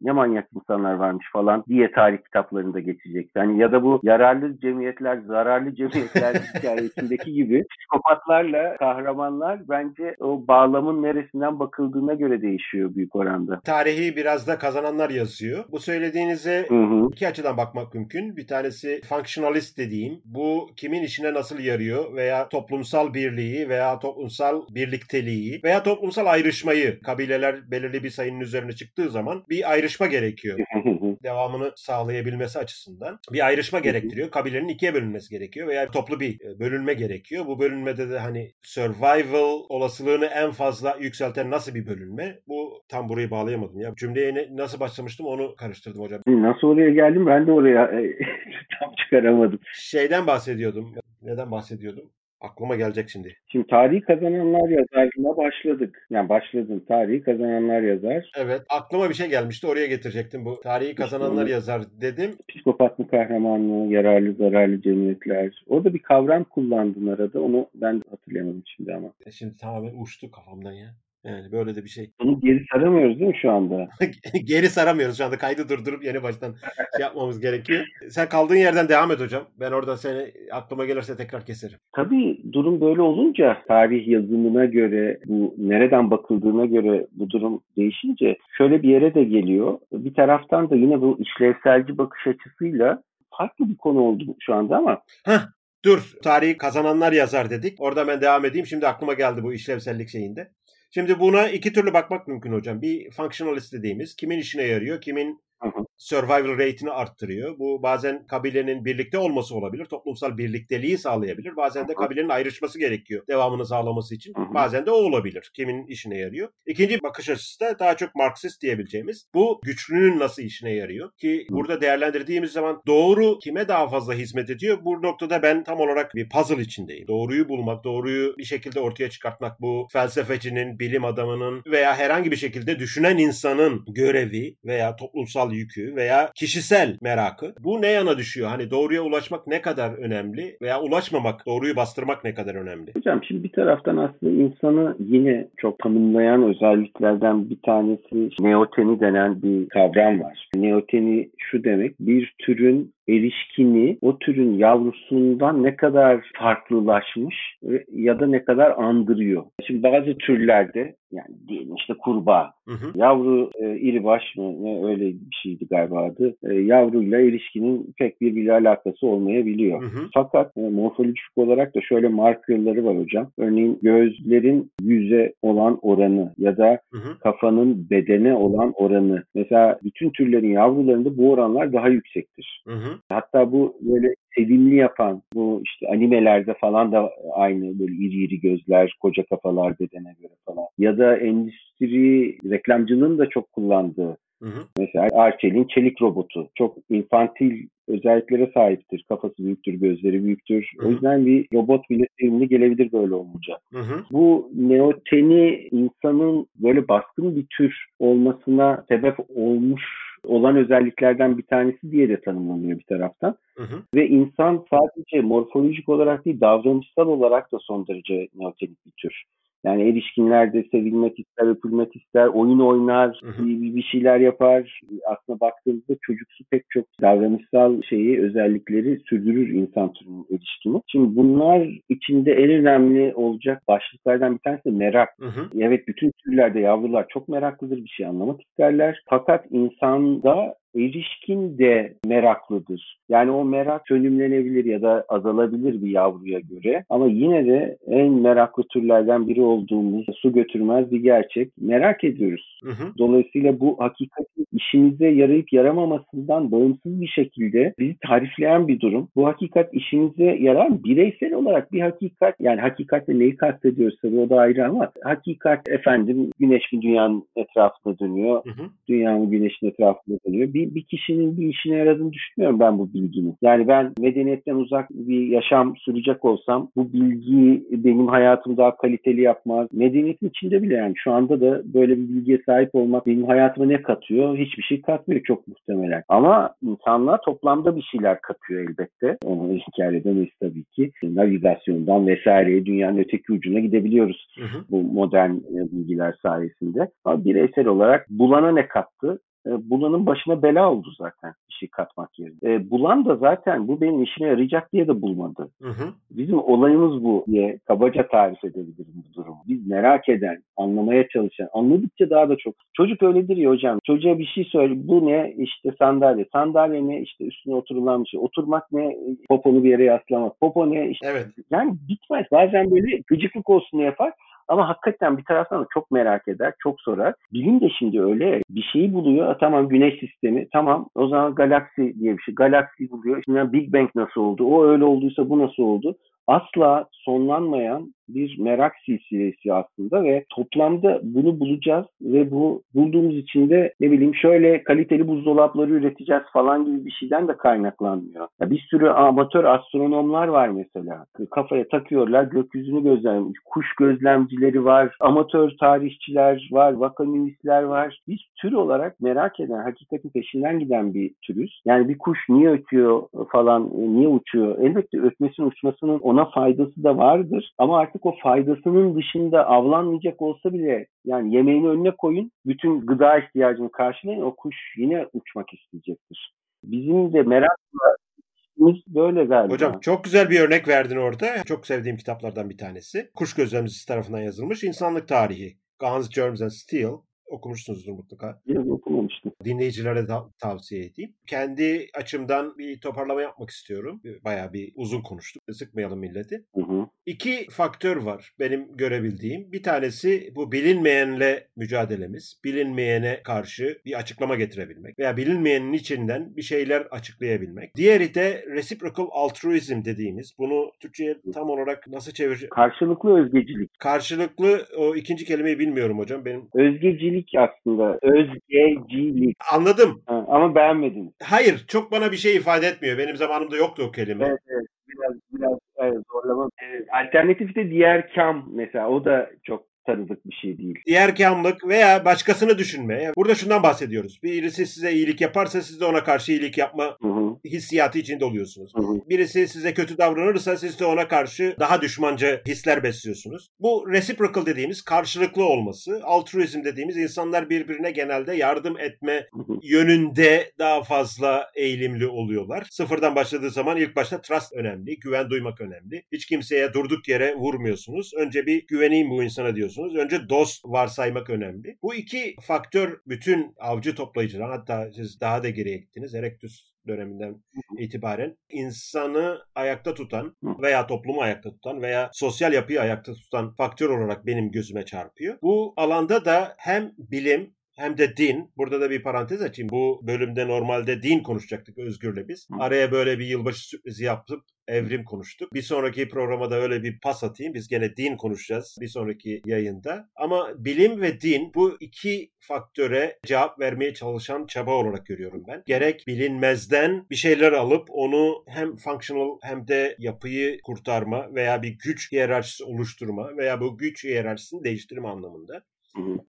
Speaker 2: Ne manyak insanlar varmış falan diye tarih kitaplarında geçecek. Yani ya da bu yararlı cemiyetler, zararlı cemiyetler hikayesindeki gibi psikopatlarla kahramanlar bence o bağlamın neresinden bakıldığına göre değişiyor büyük oranda.
Speaker 1: Tarihi biraz da kazananlar yazıyor. Bu söylediğinize
Speaker 2: Hı hı.
Speaker 1: iki açıdan bakmak mümkün. Bir tanesi functionalist dediğim. Bu kimin işine nasıl yarıyor veya toplumsal birliği veya toplumsal birlikteliği veya toplumsal ayrışmayı kabileler belirli bir sayının üzerine çıktığı zaman bir ayrışma gerekiyor. devamını sağlayabilmesi açısından bir ayrışma gerektiriyor. Kabilenin ikiye bölünmesi gerekiyor veya toplu bir e, bölünme gerekiyor. Bu bölünmede de hani survival olasılığını en fazla yükselten nasıl bir bölünme? Bu tam burayı bağlayamadım ya. Cümleye ne- nasıl başlamıştım onu karıştırdım hocam.
Speaker 2: Nasıl oraya geldim ben de oraya tam çıkaramadım.
Speaker 1: Şeyden bahsediyordum. Neden bahsediyordum? Aklıma gelecek şimdi.
Speaker 2: Şimdi tarihi kazananlar yazarına başladık. Yani başladım. Tarihi kazananlar yazar.
Speaker 1: Evet aklıma bir şey gelmişti oraya getirecektim bu. Tarihi kazananlar yazar dedim.
Speaker 2: Psikopat mı kahraman mı? Yararlı zararlı cemiyetler. Orada bir kavram kullandın arada. Onu ben hatırlayamadım şimdi ama.
Speaker 1: E Şimdi tamamen uçtu kafamdan ya. Yani böyle de bir şey.
Speaker 2: Bunu geri saramıyoruz değil mi şu anda?
Speaker 1: Geri saramıyoruz şu anda. Kaydı durdurup yeni baştan şey yapmamız gerekiyor. Sen kaldığın yerden devam et hocam. Ben oradan seni aklıma gelirse tekrar keserim.
Speaker 2: Tabii durum böyle olunca tarih yazımına göre bu nereden bakıldığına göre bu durum değişince şöyle bir yere de geliyor. Bir taraftan da yine bu işlevselci bakış açısıyla farklı bir konu oldu şu anda ama
Speaker 1: Heh, dur. Tarihi kazananlar yazar dedik. Orada ben devam edeyim. Şimdi aklıma geldi bu işlevsellik şeyinde. Şimdi buna iki türlü bakmak mümkün hocam. Bir functionalist dediğimiz kimin işine yarıyor, kimin
Speaker 2: Hı hı.
Speaker 1: survival rate'ini arttırıyor. Bu bazen kabilenin birlikte olması olabilir, toplumsal birlikteliği sağlayabilir. Bazen de kabilenin ayrışması gerekiyor devamını sağlaması için.
Speaker 2: Hı.
Speaker 1: Bazen de o olabilir. Kimin işine yarıyor. İkinci bakış açısı da daha çok Marksist diyebileceğimiz. Bu güçlünün nasıl işine yarıyor? Ki burada değerlendirdiğimiz zaman doğru kime daha fazla hizmet ediyor? Bu noktada ben tam olarak bir puzzle içindeyim. Doğruyu bulmak, doğruyu bir şekilde ortaya çıkartmak bu felsefecinin, bilim adamının veya herhangi bir şekilde düşünen insanın görevi veya toplumsal yükü veya kişisel merakı. Bu ne yana düşüyor? Hani doğruya ulaşmak ne kadar önemli veya ulaşmamak, doğruyu bastırmak ne kadar önemli?
Speaker 2: Hocam şimdi bir taraftan aslında insanı yine çok tanımlayan özelliklerden bir tanesi neoteni denen bir kavram var. Neoteni şu demek bir türün erişkini o türün yavrusundan ne kadar farklılaşmış ya da ne kadar andırıyor. Şimdi bazı türlerde yani diyelim işte kurbağa
Speaker 1: Hı hı.
Speaker 2: Yavru e, iri baş mı ne öyle bir şeydi galiba adı. E, yavruyla ilişkinin pek birbiriyle alakası olmayabiliyor.
Speaker 1: Hı hı.
Speaker 2: Fakat e, morfolojik olarak da şöyle markerları var hocam. Örneğin gözlerin yüze olan oranı ya da
Speaker 1: Hı hı.
Speaker 2: kafanın bedene olan oranı. Mesela bütün türlerin yavrularında bu oranlar daha yüksektir.
Speaker 1: Hı hı.
Speaker 2: Hatta bu böyle sevimli yapan bu işte animelerde falan da aynı böyle iri iri gözler, koca kafalar bedene göre falan. Ya da endüstri reklamcılığın da çok kullandığı
Speaker 1: Hı hı.
Speaker 2: Mesela Arçelik'in çelik robotu çok infantil özelliklere sahiptir. Kafası büyüktür, gözleri büyüktür.
Speaker 1: Hı
Speaker 2: O
Speaker 1: hı.
Speaker 2: yüzden bir robot bile sevimli gelebilir böyle olunca.
Speaker 1: Hı hı.
Speaker 2: Bu neoteni insanın böyle baskın bir tür olmasına sebep olmuş olan özelliklerden bir tanesi diye de tanımlanıyor bir taraftan.
Speaker 1: Hı hı.
Speaker 2: Ve insan sadece morfolojik olarak değil davranışsal olarak da son derece neotenik bir tür. Yani erişkinlerde sevilmek ister, öpülmek ister, oyun oynar, bir bir şeyler yapar. Aslında baktığımızda çocuksu pek çok davranışsal şeyi, özellikleri sürdürür insan türünün erişkini. Şimdi bunlar içinde en önemli olacak başlıklardan bir tanesi de merak.
Speaker 1: Hı hı.
Speaker 2: Evet bütün türlerde yavrular çok meraklıdır bir şey anlamak isterler. Fakat insanda erişkin de meraklıdır. Yani o merak sönümlenebilir ya da azalabilir bir yavruya göre. Ama yine de en meraklı türlerden biri olduğumuz su götürmez bir gerçek. Merak ediyoruz. Hı hı. Dolayısıyla bu hakikatin işimize yarayıp yaramamasından bağımsız bir şekilde bizi tarifleyen bir durum. Bu hakikat işimize yarar bireysel olarak bir hakikat yani hakikatle neyi kastediyoruz tabii o da ayrı ama hakikat efendim güneş bir dünyanın etrafında dönüyor. Hı hı. Dünyanın güneşin etrafında dönüyor. Bir, bir kişinin bir işine yaradığını düşünmüyorum ben bu bilginin. Yani ben medeniyetten uzak bir yaşam sürecek olsam bu bilgi benim hayatımı daha kaliteli yapmaz. Medeniyetin içinde bile yani şu anda da böyle bir bilgiye sahip olmak benim hayatıma ne katıyor? Hiçbir şey katmıyor çok muhtemelen. Ama insanlar toplamda bir şeyler katıyor elbette. Onu inkar edemeyiz tabii ki. Navigasyondan vesaireye dünyanın öteki ucuna gidebiliyoruz hı hı. bu modern e, bilgiler sayesinde. Ama bireysel olarak bulana ne kattı? E, bulanın başına bela oldu zaten şey katmak yerine. E, bulan da zaten bu benim işime yarayacak diye de bulmadı. Hı hı. Bizim olayımız bu diye kabaca tarif edebilirim bu durumu. Biz merak eden, anlamaya çalışan, anladıkça daha da çok. Çocuk öyledir ya hocam. Çocuğa bir şey söyle. Bu ne? İşte sandalye. Sandalye ne? İşte üstüne oturulan bir şey. Oturmak ne? Poponu bir yere yaslamak. Popo ne? İşte, evet. Yani bitmez. Bazen böyle gıcıklık olsun yapar. Ama hakikaten bir taraftan da çok merak eder, çok sorar. Bilim de şimdi öyle bir şeyi buluyor. Tamam güneş sistemi, tamam o zaman galaksi diye bir şey. Galaksi buluyor. Şimdi Big Bang nasıl oldu? O öyle olduysa bu nasıl oldu? Asla sonlanmayan bir merak silsilesi aslında ve toplamda bunu bulacağız ve bu bulduğumuz için de ne bileyim şöyle kaliteli buzdolapları üreteceğiz falan gibi bir şeyden de kaynaklanmıyor. Ya bir sürü amatör astronomlar var mesela. Kafaya takıyorlar gökyüzünü gözlem, kuş gözlemcileri var, amatör tarihçiler var, vakanimistler var. Biz tür olarak merak eden, hakikatin peşinden giden bir türüz. Yani bir kuş niye ötüyor falan, niye uçuyor? Elbette ötmesinin uçmasının ona faydası da vardır ama artık artık o faydasının dışında avlanmayacak olsa bile yani yemeğini önüne koyun, bütün gıda ihtiyacını karşılayın o kuş yine uçmak isteyecektir. Bizim de merakla böyle galiba.
Speaker 1: Hocam çok güzel bir örnek verdin orada. Çok sevdiğim kitaplardan bir tanesi. Kuş gözlemcisi tarafından yazılmış İnsanlık Tarihi. Guns, Germs and Steel okumuşsunuzdur mutlaka.
Speaker 2: Yok okumamıştım.
Speaker 1: Dinleyicilere de tavsiye edeyim. Kendi açımdan bir toparlama yapmak istiyorum. Bayağı bir uzun konuştuk. Sıkmayalım milleti. Hı hı. İki faktör var benim görebildiğim. Bir tanesi bu bilinmeyenle mücadelemiz. Bilinmeyene karşı bir açıklama getirebilmek veya bilinmeyenin içinden bir şeyler açıklayabilmek. Diğeri de reciprocal altruism dediğimiz. Bunu Türkçe'ye tam olarak nasıl çevireceğim?
Speaker 2: Karşılıklı özgecilik.
Speaker 1: Karşılıklı o ikinci kelimeyi bilmiyorum hocam. Benim
Speaker 2: Özgecilik aslında. Özgecilik.
Speaker 1: Anladım.
Speaker 2: Ha, ama beğenmedin.
Speaker 1: Hayır, çok bana bir şey ifade etmiyor. Benim zamanımda yoktu o kelime.
Speaker 2: Evet, evet. Biraz biraz evet, zorlama. Evet. Alternatif de diğer kam mesela. O da çok tanıdık bir şey değil.
Speaker 1: Diğerkamlık veya başkasını düşünme. Burada şundan bahsediyoruz. Birisi size iyilik yaparsa siz de ona karşı iyilik yapma hı hı. hissiyatı içinde oluyorsunuz. Hı hı. Birisi size kötü davranırsa siz de ona karşı daha düşmanca hisler besliyorsunuz. Bu reciprocal dediğimiz karşılıklı olması, altruizm dediğimiz insanlar birbirine genelde yardım etme hı hı. yönünde daha fazla eğilimli oluyorlar. Sıfırdan başladığı zaman ilk başta trust önemli, güven duymak önemli. Hiç kimseye durduk yere vurmuyorsunuz. Önce bir güveneyim bu insana diyorsunuz ediyorsunuz. Önce dost varsaymak önemli. Bu iki faktör bütün avcı toplayıcılar hatta siz daha da geriye gittiniz. Erectus döneminden itibaren insanı ayakta tutan veya toplumu ayakta tutan veya sosyal yapıyı ayakta tutan faktör olarak benim gözüme çarpıyor. Bu alanda da hem bilim hem de din. Burada da bir parantez açayım. Bu bölümde normalde din konuşacaktık Özgür'le biz. Araya böyle bir yılbaşı sürprizi yaptıp evrim konuştuk. Bir sonraki programa da öyle bir pas atayım. Biz gene din konuşacağız bir sonraki yayında. Ama bilim ve din bu iki faktöre cevap vermeye çalışan çaba olarak görüyorum ben. Gerek bilinmezden bir şeyler alıp onu hem functional hem de yapıyı kurtarma veya bir güç hiyerarşisi oluşturma veya bu güç hiyerarşisini değiştirme anlamında.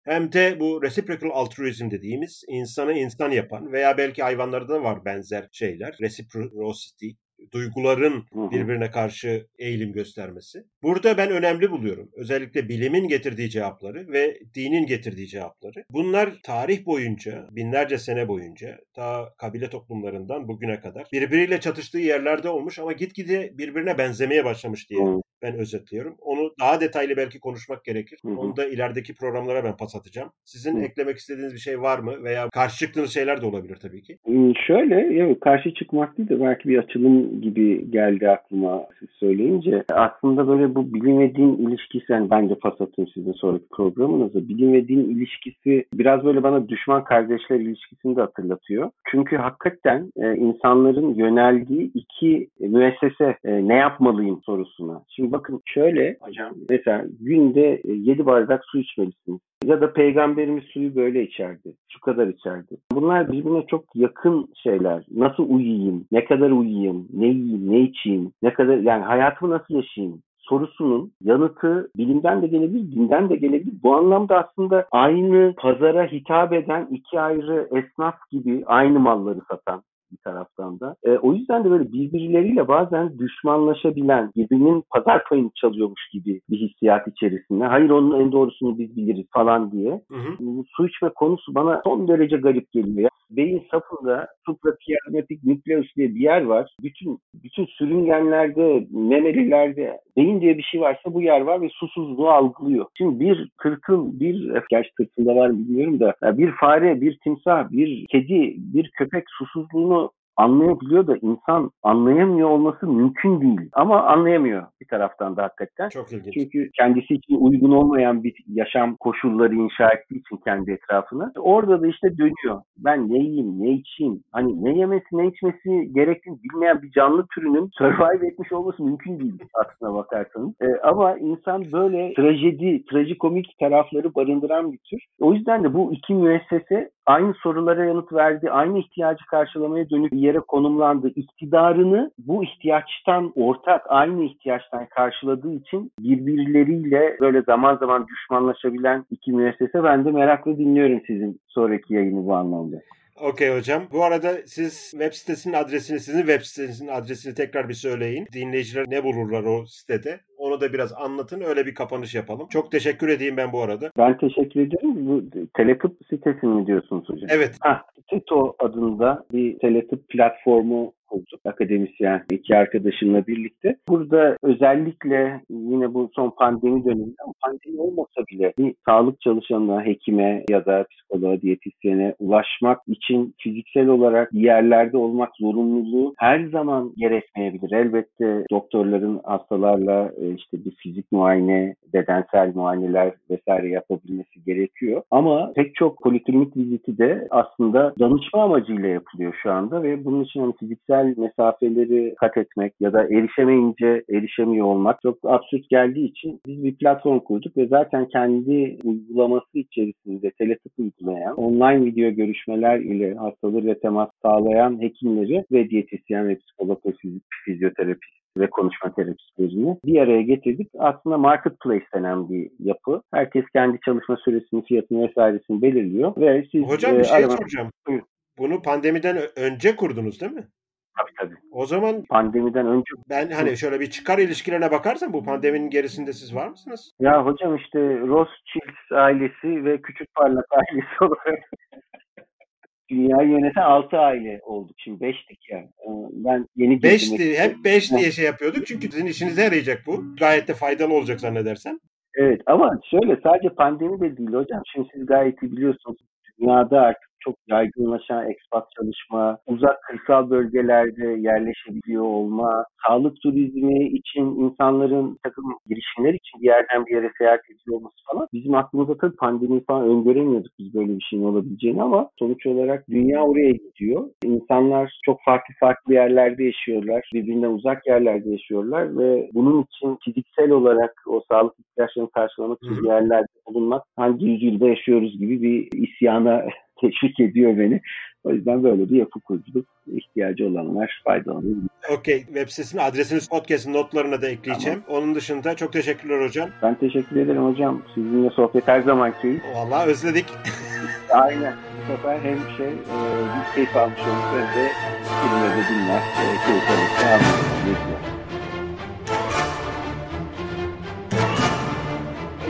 Speaker 1: Hem de bu reciprocal altruism dediğimiz insanı insan yapan veya belki hayvanlarda da var benzer şeyler. Reciprocity duyguların birbirine karşı eğilim göstermesi. Burada ben önemli buluyorum. Özellikle bilimin getirdiği cevapları ve dinin getirdiği cevapları. Bunlar tarih boyunca, binlerce sene boyunca ta kabile toplumlarından bugüne kadar birbiriyle çatıştığı yerlerde olmuş ama gitgide birbirine benzemeye başlamış diye Ben özetliyorum. Onu daha detaylı belki konuşmak gerekir.
Speaker 2: Hı hı.
Speaker 1: Onu da ilerideki programlara ben pas atacağım. Sizin
Speaker 2: Hı.
Speaker 1: eklemek istediğiniz bir şey var mı? Veya karşı çıktığınız şeyler de olabilir tabii ki.
Speaker 2: Şöyle, evet, karşı çıkmak değil de belki bir açılım gibi geldi aklıma siz söyleyince. Aslında böyle bu bilim ve din ilişkisi, yani ben de pas atayım sizin sonraki programınızda. Bilim ve din ilişkisi biraz böyle bana düşman kardeşler ilişkisini de hatırlatıyor. Çünkü hakikaten e, insanların yöneldiği iki müessese e, ne yapmalıyım sorusuna. Şimdi bakın şöyle hocam, mesela günde 7 bardak su içmelisiniz. Ya da peygamberimiz suyu böyle içerdi. Şu kadar içerdi. Bunlar birbirine çok yakın şeyler. Nasıl uyuyayım? Ne kadar uyuyayım? Ne yiyeyim? Ne içeyim? Ne kadar yani hayatımı nasıl yaşayayım? sorusunun yanıtı bilimden de gelebilir, dinden de gelebilir. Bu anlamda aslında aynı pazara hitap eden iki ayrı esnaf gibi aynı malları satan bir taraftan da. E, o yüzden de böyle birbirleriyle bazen düşmanlaşabilen, birbirinin pazar payını çalıyormuş gibi bir hissiyat içerisinde. Hayır onun en doğrusunu biz biliriz falan diye.
Speaker 1: Hı hı.
Speaker 2: Bu su içme konusu bana son derece garip geliyor. Beyin safında suprachiasmatic nucleus diye bir yer var. Bütün bütün sürüngenlerde, memelilerde beyin diye bir şey varsa bu yer var ve susuzluğu algılıyor. Şimdi bir tırtıl, bir gerçi tırtılda var bilmiyorum da bir fare, bir timsah, bir kedi, bir köpek susuzluğunu anlayabiliyor da insan anlayamıyor olması mümkün değil. Ama anlayamıyor bir taraftan da hakikaten.
Speaker 1: Çok ilginç.
Speaker 2: Çünkü kendisi için uygun olmayan bir yaşam koşulları inşa ettiği için kendi etrafına. Orada da işte dönüyor. Ben ne yiyeyim, ne içeyim, hani ne yemesi, ne içmesi gerektiğini bilmeyen bir canlı türünün survive etmiş olması mümkün değil aslına bakarsanız. Ee, ama insan böyle trajedi, trajikomik tarafları barındıran bir tür. O yüzden de bu iki müessese aynı sorulara yanıt verdi, aynı ihtiyacı karşılamaya dönük yere konumlandı. İktidarını bu ihtiyaçtan ortak, aynı ihtiyaçtan karşıladığı için birbirleriyle böyle zaman zaman düşmanlaşabilen iki müessese. Ben de merakla dinliyorum sizin sonraki yayını bu anlamda.
Speaker 1: Okey hocam. Bu arada siz web sitesinin adresini, sizin web sitesinin adresini tekrar bir söyleyin. Dinleyiciler ne bulurlar o sitede? Onu da biraz anlatın. Öyle bir kapanış yapalım. Çok teşekkür edeyim ben bu arada.
Speaker 2: Ben teşekkür ederim. Bu Teletıp sitesi mi diyorsunuz hocam?
Speaker 1: Evet.
Speaker 2: Ha, Tito adında bir teletıp platformu kurduk akademisyen iki arkadaşımla birlikte. Burada özellikle yine bu son pandemi döneminde pandemi olmasa bile bir sağlık çalışanına, hekime ya da psikoloğa, diyetisyene ulaşmak için fiziksel olarak bir yerlerde olmak zorunluluğu her zaman gerekmeyebilir. Elbette doktorların hastalarla e, işte bir fizik muayene, bedensel muayeneler vesaire yapabilmesi gerekiyor. Ama pek çok poliklinik viziti de aslında danışma amacıyla yapılıyor şu anda ve bunun için hani fiziksel mesafeleri kat etmek ya da erişemeyince erişemiyor olmak çok absürt geldiği için biz bir platform kurduk ve zaten kendi uygulaması içerisinde teletıp uygulayan, online video görüşmeler ile hastaları ve temas sağlayan hekimleri ve diyetisyen ve psikolog ve fizyoterapist ve konuşma terapistlerini bir araya getirdik. Aslında marketplace denen bir yapı. Herkes kendi çalışma süresini, fiyatını vesairesini belirliyor ve siz
Speaker 1: Hocam bir
Speaker 2: e,
Speaker 1: şey
Speaker 2: arama-
Speaker 1: soracağım.
Speaker 2: Buyurun.
Speaker 1: Bunu pandemiden önce kurdunuz değil mi?
Speaker 2: Tabii tabii.
Speaker 1: O zaman
Speaker 2: Pandemiden önce
Speaker 1: ben hani şöyle bir çıkar ilişkilerine bakarsam bu pandeminin gerisinde siz var mısınız?
Speaker 2: Ya hocam işte Rothschild ailesi ve Küçük Parlak ailesi olarak dünyayı yöneten 6 aile olduk. Şimdi 5'tik ya. Ee, Ben yeni girdim.
Speaker 1: Beşti, hep beş diye şey yapıyorduk çünkü sizin işinize yarayacak bu. Gayet de faydalı olacak zannedersem.
Speaker 2: Evet ama şöyle sadece pandemi de değil hocam. Şimdi siz gayet iyi biliyorsunuz. Dünyada artık çok yaygınlaşan ekspat çalışma, uzak kırsal bölgelerde yerleşebiliyor olma, sağlık turizmi için insanların takım girişimler için bir yerden bir yere seyahat ediyor olması falan. Bizim aklımızda tabii pandemi falan öngöremiyorduk biz böyle bir şeyin olabileceğini ama sonuç olarak dünya oraya gidiyor. İnsanlar çok farklı farklı yerlerde yaşıyorlar. Birbirinden uzak yerlerde yaşıyorlar ve bunun için fiziksel olarak o sağlık ihtiyaçlarını karşılamak için yerlerde bulunmak hangi yüzyılda yaşıyoruz gibi bir isyana teşvik ediyor beni. O yüzden böyle bir yapı kurduk. İhtiyacı olanlar faydalanır.
Speaker 1: Okey. Web sitesinin adresini podcast'ın notlarına da ekleyeceğim. Onun dışında çok teşekkürler hocam.
Speaker 2: Ben teşekkür ederim hocam. Sizinle sohbet her zaman keyif.
Speaker 1: Vallahi özledik.
Speaker 2: Aynen. Bu sefer hem şey e, bir keyif almış olduk hem de filmleri dinler. E, keyif alırsa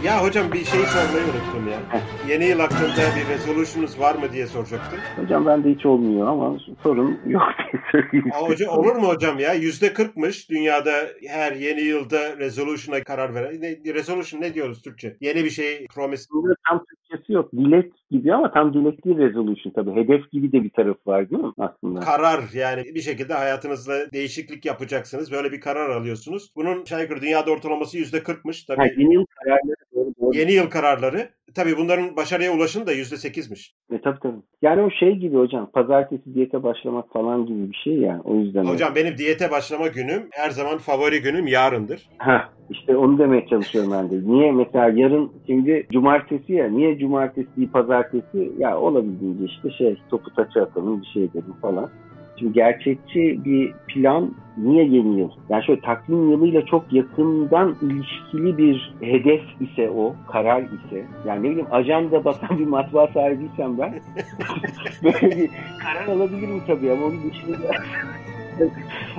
Speaker 1: Ya hocam bir şey sormayı unuttum ya. Yeni yıl hakkında bir resolution'unuz var mı diye soracaktım.
Speaker 2: Hocam bende hiç olmuyor ama sorun yok diye söyleyeyim.
Speaker 1: Aa, hocam, olur mu hocam ya? Yüzde kırkmış dünyada her yeni yılda resolution'a karar veren. Ne, resolution ne diyoruz Türkçe? Yeni bir şey promise.
Speaker 2: Tam Türkçesi yok. Dilek gibi ama tam dilek değil resolution tabii. Hedef gibi de bir tarafı var değil mi aslında?
Speaker 1: Karar yani bir şekilde hayatınızda değişiklik yapacaksınız. Böyle bir karar alıyorsunuz. Bunun yukarı dünyada ortalaması yüzde kırkmış. Tabii
Speaker 2: Ha, yeni yıl kararları doğru doğru.
Speaker 1: yeni yıl kararları. Tabii bunların başarıya ulaşın da yüzde sekizmiş.
Speaker 2: E, tabii tabii. Yani o şey gibi hocam pazartesi diyete başlamak falan gibi bir şey yani. O yüzden.
Speaker 1: Hocam benim diyete başlama günüm her zaman favori günüm yarındır.
Speaker 2: Ha işte onu demeye çalışıyorum ben de. Niye mesela yarın şimdi cumartesi ya niye cumartesi değil pazartesi ya olabildiğince işte şey topu taça atalım bir şey edelim falan. Şimdi gerçekçi bir plan niye yeni yıl? Yani şöyle takvim yılıyla çok yakından ilişkili bir hedef ise o, karar ise. Yani ne bileyim ajanda basan bir matbaa sahibiysem ben böyle bir karar alabilirim tabii ama onun dışında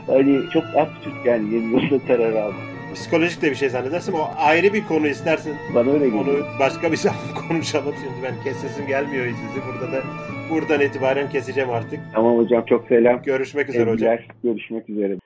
Speaker 2: hani çok absürt yani yeni yılda karar almak.
Speaker 1: Psikolojik de bir şey zannedersin. O ayrı bir konu istersen
Speaker 2: Bana öyle geliyor.
Speaker 1: onu başka bir zaman konuşalım. Şimdi ben kesesim gelmiyor sizi. Burada da buradan itibaren keseceğim artık.
Speaker 2: Tamam hocam çok selam.
Speaker 1: Görüşmek üzere hocam.
Speaker 2: Sevgiler. Görüşmek üzere.